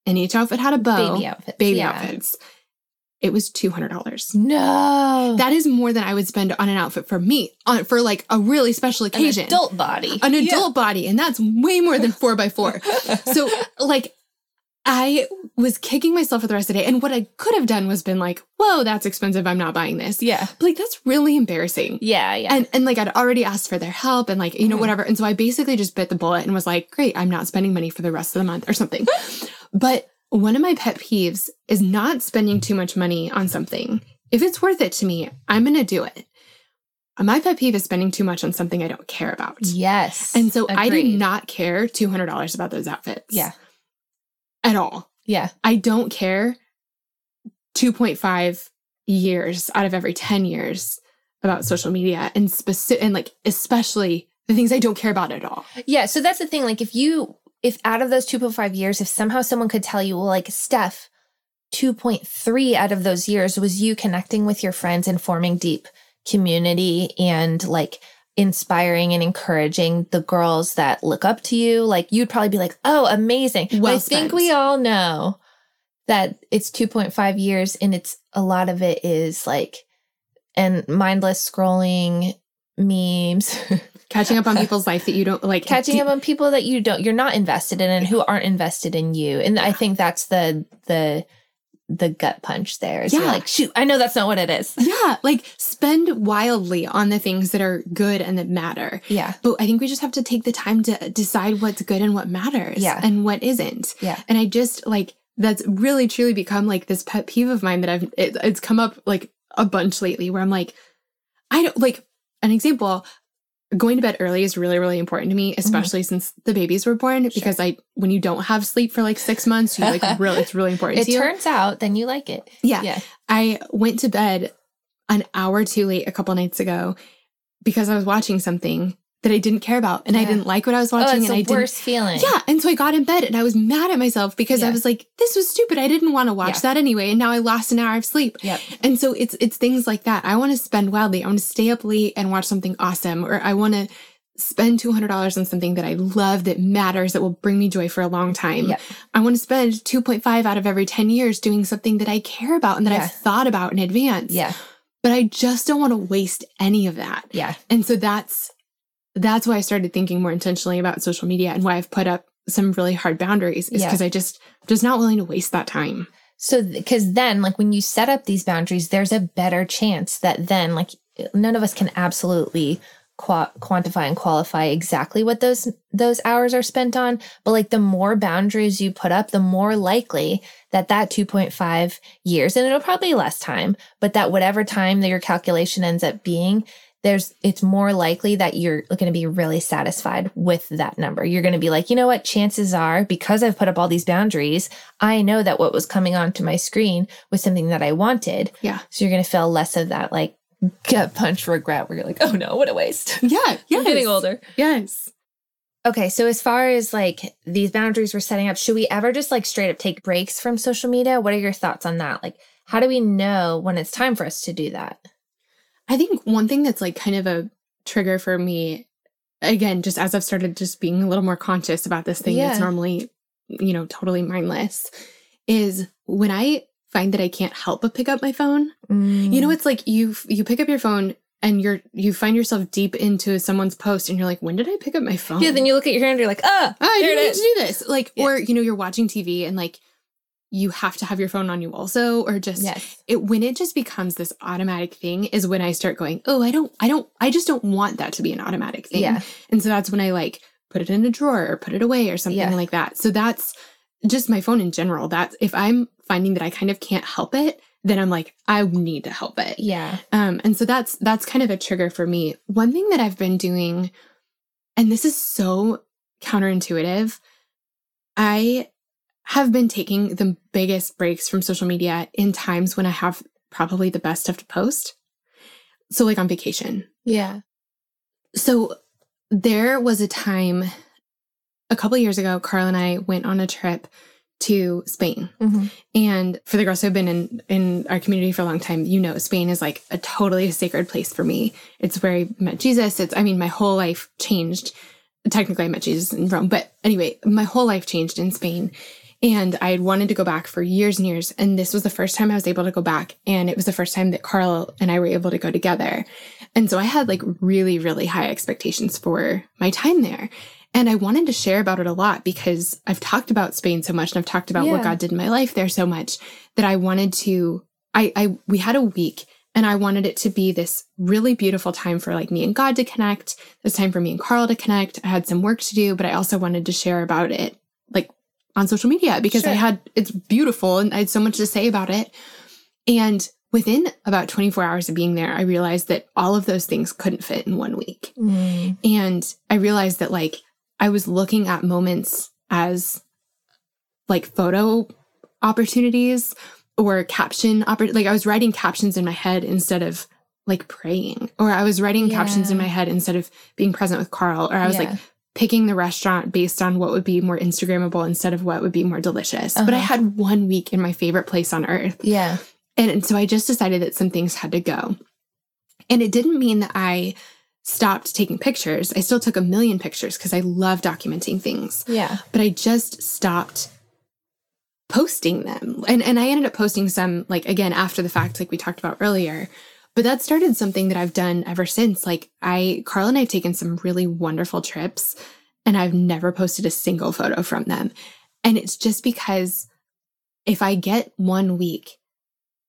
and each outfit had a bow. Baby outfits. Baby yeah. outfits. It was two hundred dollars. No. That is more than I would spend on an outfit for me, on for like a really special An occasion. adult body. An adult body, and that's way more than four by four. So, like, I was kicking myself for the rest of the day. And what I could have done was been like, whoa, that's expensive. I'm not buying this. Yeah. But, like, that's really embarrassing. Yeah. Yeah. And and like I'd already asked for their help and like, you know, Mhm. whatever. And so I basically just bit the bullet and was like, great, I'm not spending money for the rest of the month or something. but one of my pet peeves is not spending too much money on something. If it's worth it to me, I'm going to do it. My pet peeve is spending too much on something I don't care about. yes. And so I did not care $200 about those outfits. Yeah. At all. Yeah. I don't care 2.5 years out of every 10 years about social media and specific and like especially the things I don't care about at all. Yeah. So that's the thing. Like, if you, if out of those 2.5 years, if somehow someone could tell you, well, like, Steph, 2.3 out of those years was you connecting with your friends and forming deep community and like inspiring and encouraging the girls that look up to you, like, you'd probably be like, oh, amazing. Well I think we all know that it's 2.5 years and it's a lot of it is like, and mindless scrolling memes. Catching up on people's life that you don't like catching do- up on people that you don't you're not invested in and who aren't invested in you. And i think that's the the the gut punch there. you're Yeah. like shoot i know that's not what it is Yeah, like spend wildly on the things that are good and that matter. yeah But I think we just have to take the time to decide what's good and what matters Yeah. and what isn't. Yeah. And I just like that's really truly become like this pet peeve of mine that I've it, it's come up like a bunch lately where I'm like I don't like an example going to bed early is really really important to me Mm-hmm. especially since the babies were born because I when you don't have sleep for like 6 months you like really it's really important it to you. turns out then you like it yeah. yeah I went to bed an hour too late a couple nights ago because I was watching something that I didn't care about and I didn't like what I was oh watching it's and I the didn't worst feeling yeah, and so I got in bed and I was mad at myself because I was like, this was stupid. I didn't want to watch Yeah. that anyway, and now I lost an hour of sleep. Yep. And so it's it's things like that. I want to spend wildly. I want to stay up late and watch something awesome, or I want to spend two hundred dollars on something that I love that matters that will bring me joy for a long time. Yep. I want to spend two point five out of every ten years doing something that I care about and that Yeah. I've thought about in advance. yeah But I just don't want to waste any of that. yeah And so that's that's why I started thinking more intentionally about social media and why I've put up some really hard boundaries is Yeah. because I just just not willing to waste that time. So, because then, like, when you set up these boundaries, there's a better chance that then, like, none of us can absolutely qua- quantify and qualify exactly what those those hours are spent on but like the more boundaries you put up the more likely that that 2.5 years and it'll probably be less time but that whatever time that your calculation ends up being there's it's more likely that you're going to be really satisfied with that number you're going to be like you know what chances are because i've put up all these boundaries i know that what was coming onto my screen was something that i wanted Yeah. so you're going to feel less of that like gut punch regret where you're like, oh no, what a waste. Yeah. I'm getting older. Yes. Okay, so as far as like these boundaries we're setting up, should we ever just like straight up take breaks from social media? What are your thoughts on that? Like, how do we know when it's time for us to do that? I think one thing that's like kind of a trigger for me, again, just as I've started just being a little more conscious about this thing that's normally, you know, totally mindless, is when I find that I can't help but pick up my phone. You Mm. know, it's like you you pick up your phone and you're you find yourself deep into someone's post and you're like, when did I pick up my phone? yeah, then you look at your hand, and you're like, ah, Oh, I didn't need to do this. Like, Yeah. or you know, you're watching TV and like you have to have your phone on you also, or just Yes. it when it just becomes this automatic thing is when I start going, oh, I don't, I don't, I just don't want that to be an automatic thing. Yeah. And so that's when I like put it in a drawer or put it away or something Yeah. like that. So that's just my phone in general. That's if I'm finding that I kind of can't help it, then I'm like, I need to help it. Yeah. Um, and so that's that's kind of a trigger for me. One thing that I've been doing, and this is so counterintuitive, I have been taking the biggest breaks from social media in times when I have probably the best stuff to post. So like on vacation. Yeah. So there was a time a couple years ago, Carl and I went on a trip to Spain. Mhm. And for the girls who have been in, in our community for a long time, you know, Spain is like a totally sacred place for me. It's where I met Jesus. It's, I mean, my whole life changed. Technically, I met Jesus in Rome, but anyway, my whole life changed in Spain. And I had wanted to go back for years and years. And this was the first time I was able to go back. And it was the first time that Carl and I were able to go together. And so I had like really, really high expectations for my time there. And I wanted to share about it a lot because I've talked about Spain so much and I've talked about what God did in my life there so much that I wanted to I I we had a week and I wanted it to be this really beautiful time for like me and God to connect. This time for me and Carl to connect. I had some work to do, but I also wanted to share about it on social media because I had it's beautiful and I had so much to say about it. And within about 24 hours of being there, I realized that all of those things couldn't fit in one week. Mm. And I realized that like I was looking at moments as like photo opportunities or caption oppor- like I was writing captions in my head instead of like praying or I was writing captions in my head instead of being present with Carl or I was Yeah. like picking the restaurant based on what would be more instagrammable instead of what would be more delicious. But I Uh-huh. had one week in my favorite place on earth Yeah. and, and so I just decided that some things had to go. And it didn't mean that I stopped taking pictures. I still took a million pictures because I love documenting things, Yeah. but I just stopped posting them. And and I ended up posting some like again after the fact like we talked about earlier. But that started something that I've done ever since. Like I Carl and I've taken some really wonderful trips and I've never posted a single photo from them. And it's just because if I get one week,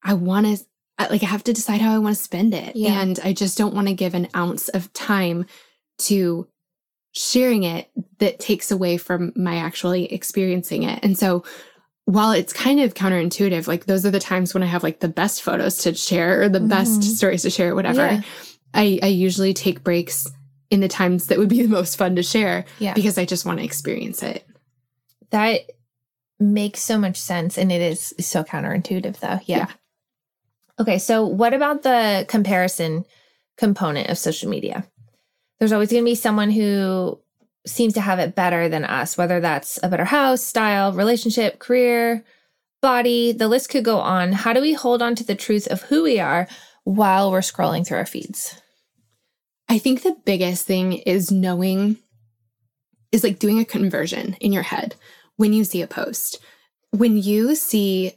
I want to like I have to decide how I want to spend it. Yeah. And I just don't want to give an ounce of time to sharing it that takes away from my actually experiencing it. And so while it's kind of counterintuitive, like those are the times when I have like the best photos to share or the best Mhm. stories to share, whatever. Yeah. I, I usually take breaks in the times that would be the most fun to share Yeah. because I just want to experience it. That makes so much sense and it is so counterintuitive though. Yeah. Yeah. Okay, so what about the comparison component of social media? There's always going to be someone who seems to have it better than us, whether that's a better house, style, relationship, career, body, the list could go on. How do we hold on to the truth of who we are while we're scrolling through our feeds? I think the biggest thing is knowing, is like doing a conversion in your head when you see a post. When you see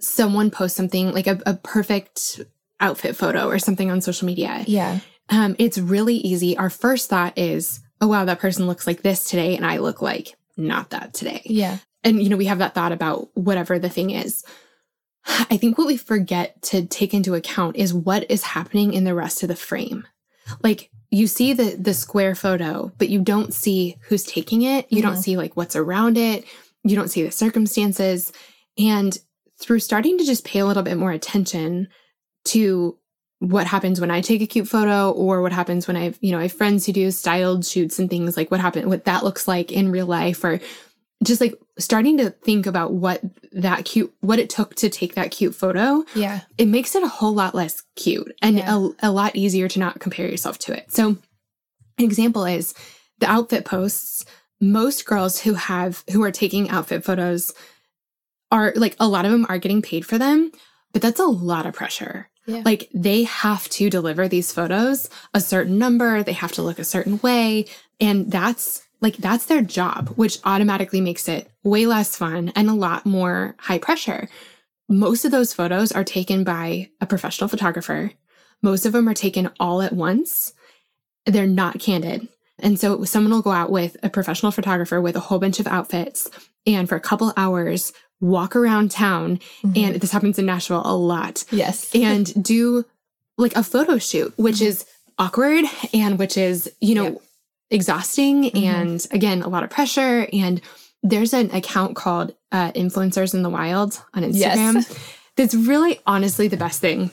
someone post something like a, a perfect outfit photo or something on social media, Yeah. um, it's really easy. Our first thought is, oh, wow, that person looks like this today, and I look like not that today. Yeah. And, you know, we have that thought about whatever the thing is. I think what we forget to take into account is what is happening in the rest of the frame. Like, you see the the square photo, but you don't see who's taking it. You don't mm-hmm. see like what's around it. You don't see the circumstances. And through starting to just pay a little bit more attention to what happens when I take a cute photo or what happens when I've, you know, I have friends who do styled shoots and things like what happened, what that looks like in real life or just like starting to think about what that cute, what it took to take that cute photo. Yeah. It makes it a whole lot less cute and Yeah. a, a lot easier to not compare yourself to it. So an example is the outfit posts. Most girls who have, who are taking outfit photos are like, a lot of them are getting paid for them, but that's a lot of pressure. Yeah. Like they have to deliver these photos a certain number, they have to look a certain way. And that's like, that's their job, which automatically makes it way less fun and a lot more high pressure. Most of those photos are taken by a professional photographer. Most of them are taken all at once. They're not candid. And so someone will go out with a professional photographer with a whole bunch of outfits and for a couple hours walk around town. Mm-hmm. And this happens in Nashville a lot yes. and do like a photo shoot, which is awkward and which is, you know, Yep. exhausting Mhm. and again, a lot of pressure. And there's an account called uh, Influencers in the Wild on Instagram Yes. that's really honestly the best thing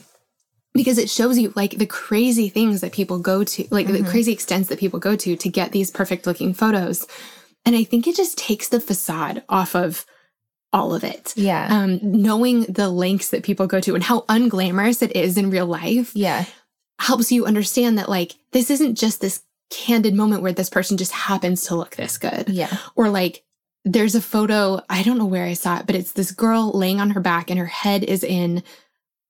because it shows you like the crazy things that people go to, like the crazy extents that people go to to get these perfect looking photos. And I think it just takes the facade off of all of it yeah. um, knowing the lengths that people go to and how unglamorous it is in real life yeah. helps you understand that like this isn't just this candid moment where this person just happens to look this good Yeah. or like there's a photo i don't know where i saw it but it's this girl laying on her back and her head is in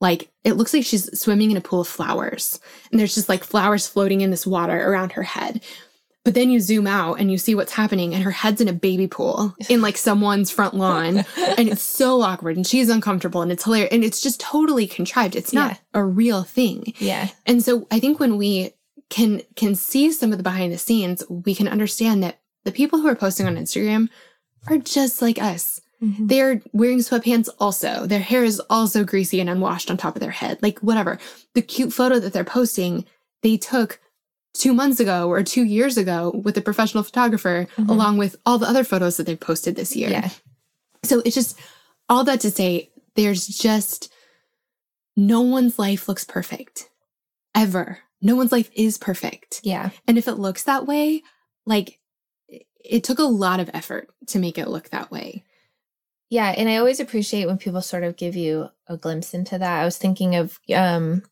like it looks like she's swimming in a pool of flowers and there's just like flowers floating in this water around her head but then you zoom out and you see what's happening and her head's in a baby pool in like someone's front lawn and it's so awkward and she's uncomfortable and it's hilarious and it's just totally contrived it's not Yeah. a real thing Yeah. and so I think when we can can see some of the behind the scenes, we can understand that the people who are posting on Instagram are just like us. Mhm. They're wearing sweatpants also. Their hair is also greasy and unwashed on top of their head. Like whatever. The cute photo that they're posting, they took 2 months ago or 2 years ago with a professional photographer Mhm. along with all the other photos that they've posted this year. Yeah. So it's just all that to say, there's just no one's life looks perfect ever. No one's life is perfect. Yeah. And if it looks that way, like it- took a lot of effort to make it look that way. Yeah, and I always appreciate when people sort of give you a glimpse into that. I was thinking of um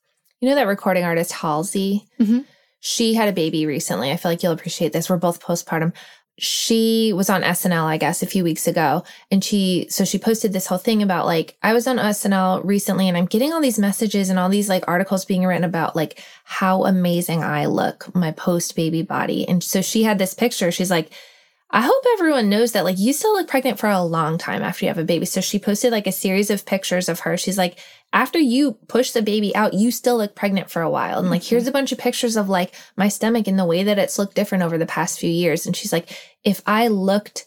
you know that recording artist Halsey? Mhm. She had a baby recently. I feel like you'll appreciate this. We're both postpartum. She was on SNL, I guess, a few weeks ago. And she, so she posted this whole thing about like, I was on SNL recently and I'm getting all these messages and all these like articles being written about like how amazing I look, my post baby body. And so she had this picture. She's like, I hope everyone knows that like you still look pregnant for a long time after you have a baby. So she posted like a series of pictures of her. She's like, after you push the baby out, you still look pregnant for a while. And like, here's mm-hmm. a bunch of pictures of like my stomach and the way that it's looked different over the past few years. And she's like, if I looked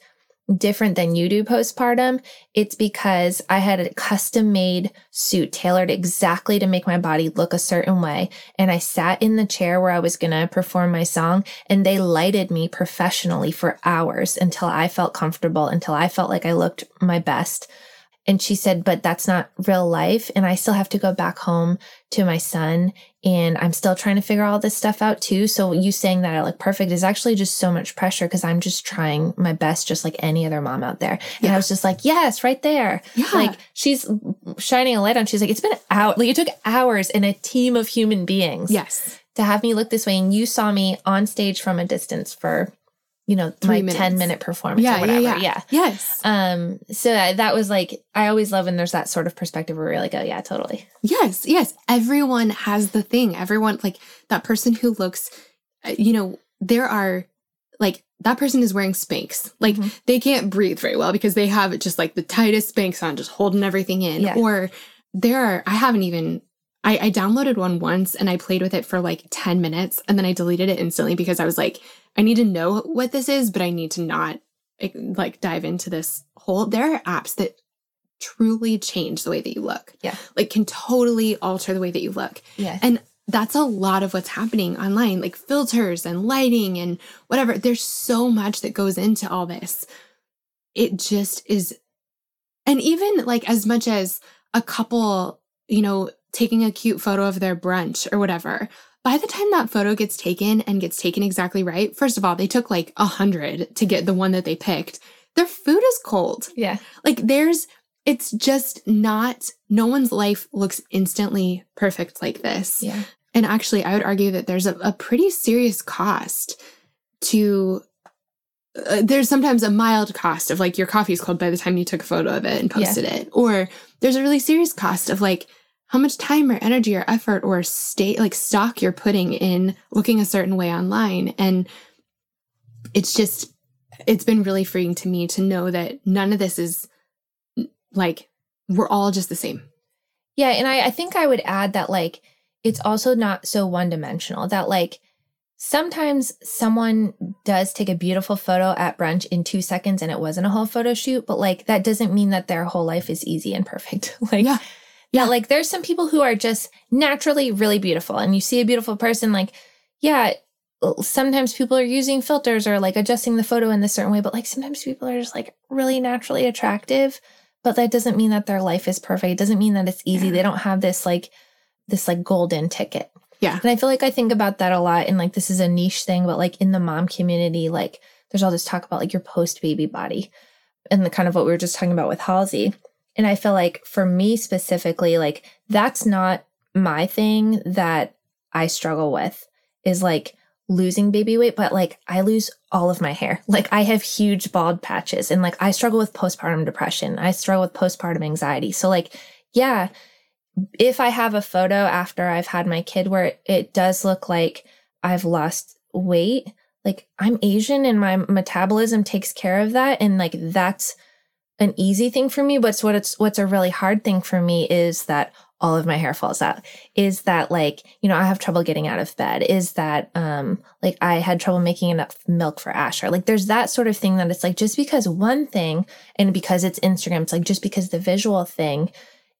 different than you do postpartum, it's because I had a custom made suit tailored exactly to make my body look a certain way. And I sat in the chair where I was going to perform my song and they lighted me professionally for hours until I felt comfortable, until I felt like I looked my best. And she said, but that's not real life. And I still have to go back home to my son. And I'm still trying to figure all this stuff out too. So you saying that I look perfect is actually just so much pressure because I'm just trying my best, just like any other mom out there. Yeah. And I was just like, yes, right there. Yeah. Like she's shining a light on. She's like, it's been out. Like it took hours and a team of human beings Yes. to have me look this way. And you saw me on stage from a distance for, you know, Three my 10 minute performance Yeah, or whatever. yeah, yeah. yeah. Yes. Um, so that that was like, I always love when there's that sort of perspective where you're like, oh yeah, totally. Yes, yes. Everyone has the thing. Everyone, like that person who looks, uh, you know, there are like that person is wearing Spanx. Like Mhm. they can't breathe very well because they have just like the tightest Spanx on, just holding everything in. Yeah. Or there are, I haven't even, I, I downloaded one once and I played with it for like 10 minutes and then I deleted it instantly because I was like, I need to know what this is, but I need to not like, like dive into this whole. There are apps that truly change the way that you look Yeah. like can totally alter the way that you look. Yeah. And that's a lot of what's happening online, like filters and lighting and whatever. There's so much that goes into all this. It just is. And even like as much as a couple, you know, taking a cute photo of their brunch or whatever, by the time that photo gets taken and gets taken exactly right, first of all, they took like a hundred to get the one that they picked. Their food is cold. Yeah. Like there's, it's just not, no one's life looks instantly perfect like this. Yeah. And actually, I would argue that there's a, a pretty serious cost to. Uh, there's sometimes a mild cost of like your coffee's cold by the time you took a photo of it and posted it, or there's a really serious cost of like how much time or energy or effort or state like stock you're putting in looking a certain way online, and it's just it's been really freeing to me to know that none of this is like we're all just the same. Yeah, and I, I think I would add that like it's also not so one dimensional that like sometimes someone does take a beautiful photo at brunch in two seconds and it wasn't a whole photo shoot, but like that doesn't mean that their whole life is easy and perfect. like Yeah. Yeah, like there's some people who are just naturally really beautiful and you see a beautiful person like yeah, sometimes people are using filters or like adjusting the photo in this certain way, but like sometimes people are just like really naturally attractive, but that doesn't mean that their life is perfect. It doesn't mean that it's easy. Yeah. They don't have this like this like golden ticket. Yeah. And I feel like I think about that a lot and like this is a niche thing, but like in the mom community, like there's all this talk about like your post baby body and the kind of what we were just talking about with Halsey. And I feel like for me specifically, like that's not my thing that I struggle with is like losing baby weight, but like I lose all of my hair. Like I have huge bald patches and like I struggle with postpartum depression. I struggle with postpartum anxiety. So like, yeah, if I have a photo after I've had my kid where it does look like I've lost weight, like I'm Asian and my metabolism takes care of that. And like that's an easy thing for me. But what it's what's a really hard thing for me is that all of my hair falls out. Is that like, you know, I have trouble getting out of bed? Is that um like I had trouble making enough milk for Asher? Like there's that sort of thing that it's like just because one thing and because it's Instagram, it's like just because the visual thing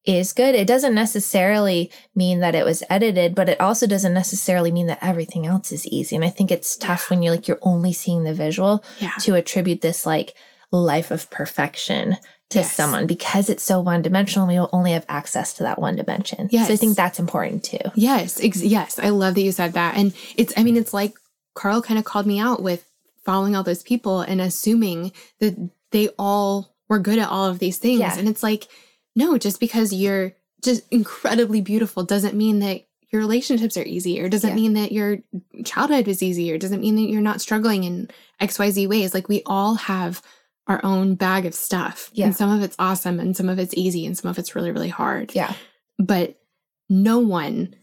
is good. It doesn't necessarily mean that it was edited, but it also doesn't necessarily mean that everything else is easy. And I think it's tough when you're like, you're only seeing the visual Yeah. to attribute this like life of perfection to Yes. someone because it's so one dimensional. We only have access to that one dimension. So I think that's important too. Yes, ex- yes, I love that you said that. And it's I mean it's like Carl kind of called me out with following all those people and assuming that they all were good at all of these things. Yeah. And it's like no, just because you're just incredibly beautiful doesn't mean that your relationships are easy or doesn't Yeah. mean that your childhood was easy or doesn't mean that you're not struggling in XYZ ways. Like we all have our own bag of stuff. Yeah. And some of it's awesome and some of it's easy and some of it's really, really hard Yeah. but no one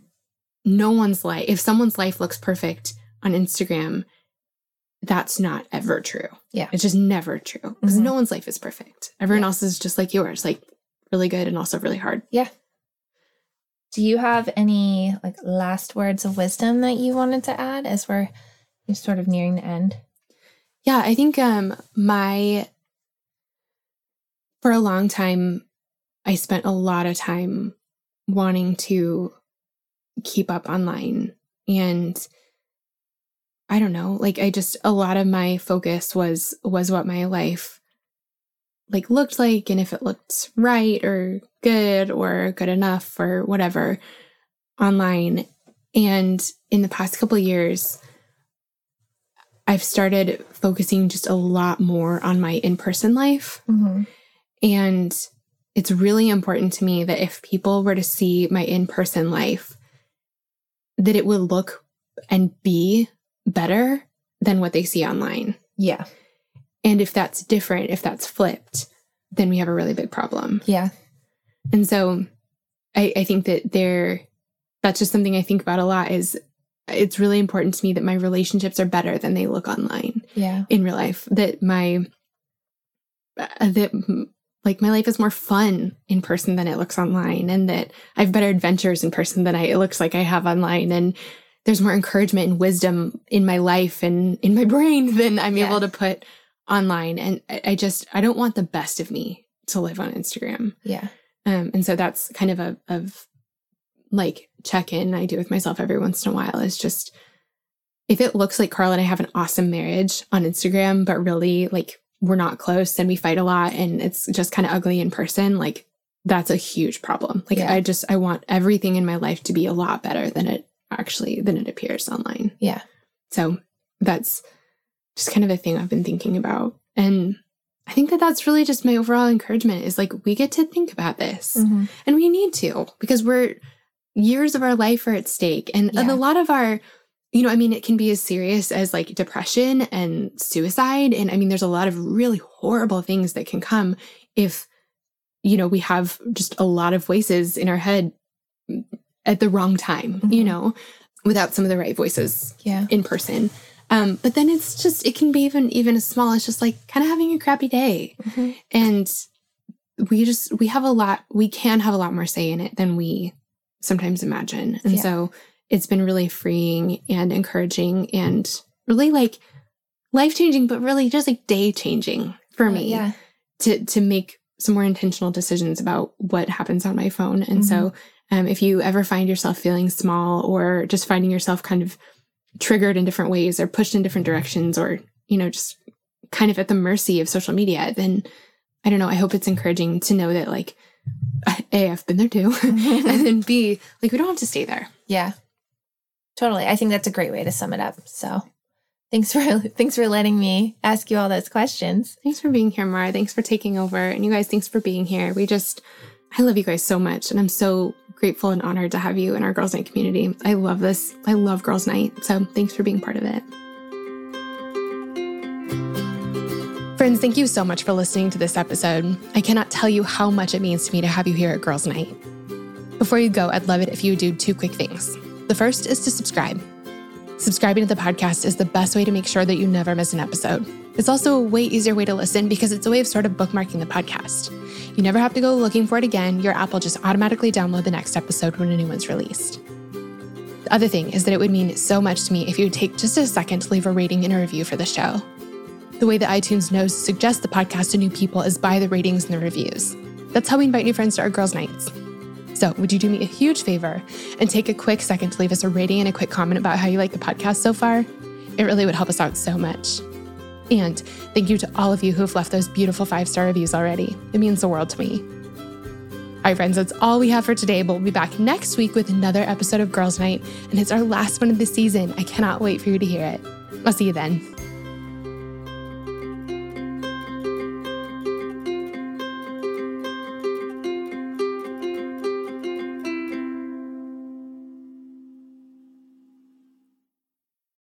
no one's life if someone's life looks perfect on instagram that's not ever true Yeah. it's just never true because Mhm. no one's life is perfect everyone Yeah. else is just like yours like really good and also really hard Yeah. Do you have any like last words of wisdom that you wanted to add as we're sort of nearing the end? yeah i think um my for a long time i spent a lot of time wanting to keep up online. And i don't know like i just a lot of my focus was was what my life like looked like and if it looked right or good or good enough or whatever online. And in the past couple years i've started focusing just a lot more on my in-person life. Mm-hmm. And it's really important to me that if people were to see my in person life, that it would look and be better than what they see online. Yeah. And if that's different, if that's flipped, then we have a really big problem. Yeah. And so I, I think that there, that's just something I think about a lot is it's really important to me that my relationships are better than they look online Yeah. in real life that my uh, that like my life is more fun in person than it looks online and that I have better adventures in person than I it looks like I have online and there's more encouragement and wisdom in my life and in my brain than I'm Yeah. able to put online and I, I just I don't want the best of me to live on Instagram Yeah. um and so that's kind of a of like check in I do with myself every once in a while is just if it looks like Carl and I have an awesome marriage on Instagram, but really like we're not close and we fight a lot and it's just kind of ugly in person, like that's a huge problem. Like Yeah. I just I want everything in my life to be a lot better than it actually than it appears online. Yeah. So that's just kind of a thing I've been thinking about. And I think that that's really just my overall encouragement is like we get to think about this Mm-hmm. and we need to because we're years of our life are at stake and, and a lot of our you know i mean it can be as serious as like depression and suicide and i mean there's a lot of really horrible things that can come if you know we have just a lot of voices in our head at the wrong time you Mhm. know without some of the right voices Yeah. in person um but then it's just it can be even even as small as just like kind of having a crappy day Mhm. and we just we have a lot we can have a lot more say in it than we sometimes imagine and Yeah. so it's been really freeing and encouraging and really like life changing but really just like day changing for me Yeah. to to make some more intentional decisions about what happens on my phone. And so um, if you ever find yourself feeling small or just finding yourself kind of triggered in different ways or pushed in different directions or you know just kind of at the mercy of social media then i don't know i hope it's encouraging to know that like a i've been there too. And then b like we don't have to stay there. Yeah. Totally. I think that's a great way to sum it up. So thanks for thanks for letting me ask you all those questions. thanks for being here mara thanks for taking over and you guys thanks for being here we just i love you guys so much and i'm so grateful and honored to have you in our girls night community i love this i love girls night so thanks for being part of it Friends, thank you so much for listening to this episode. I cannot tell you how much it means to me to have you here at Girls Night. Before you go, I'd love it if you would do two quick things. The first is to subscribe. Subscribing to the podcast is the best way to make sure that you never miss an episode. It's also a way easier way to listen because it's a way of sort of bookmarking the podcast. You never have to go looking for it again. Your app will just automatically download the next episode when a new one's released. The other thing is that it would mean so much to me if you would take just a second to leave a rating and a review for the show. The way that iTunes knows to suggest the podcast to new people is by the ratings and the reviews. That's how we invite new friends to our girls' nights. So, would you do me a huge favor and take a quick second to leave us a rating and a quick comment about how you like the podcast so far? It really would help us out so much. And thank you to all of you who have left those beautiful five star reviews already. It means the world to me. All right, friends, that's all we have for today, but we'll be back next week with another episode of Girls Night, and it's our last one of the season. I cannot wait for you to hear it. I'll see you then.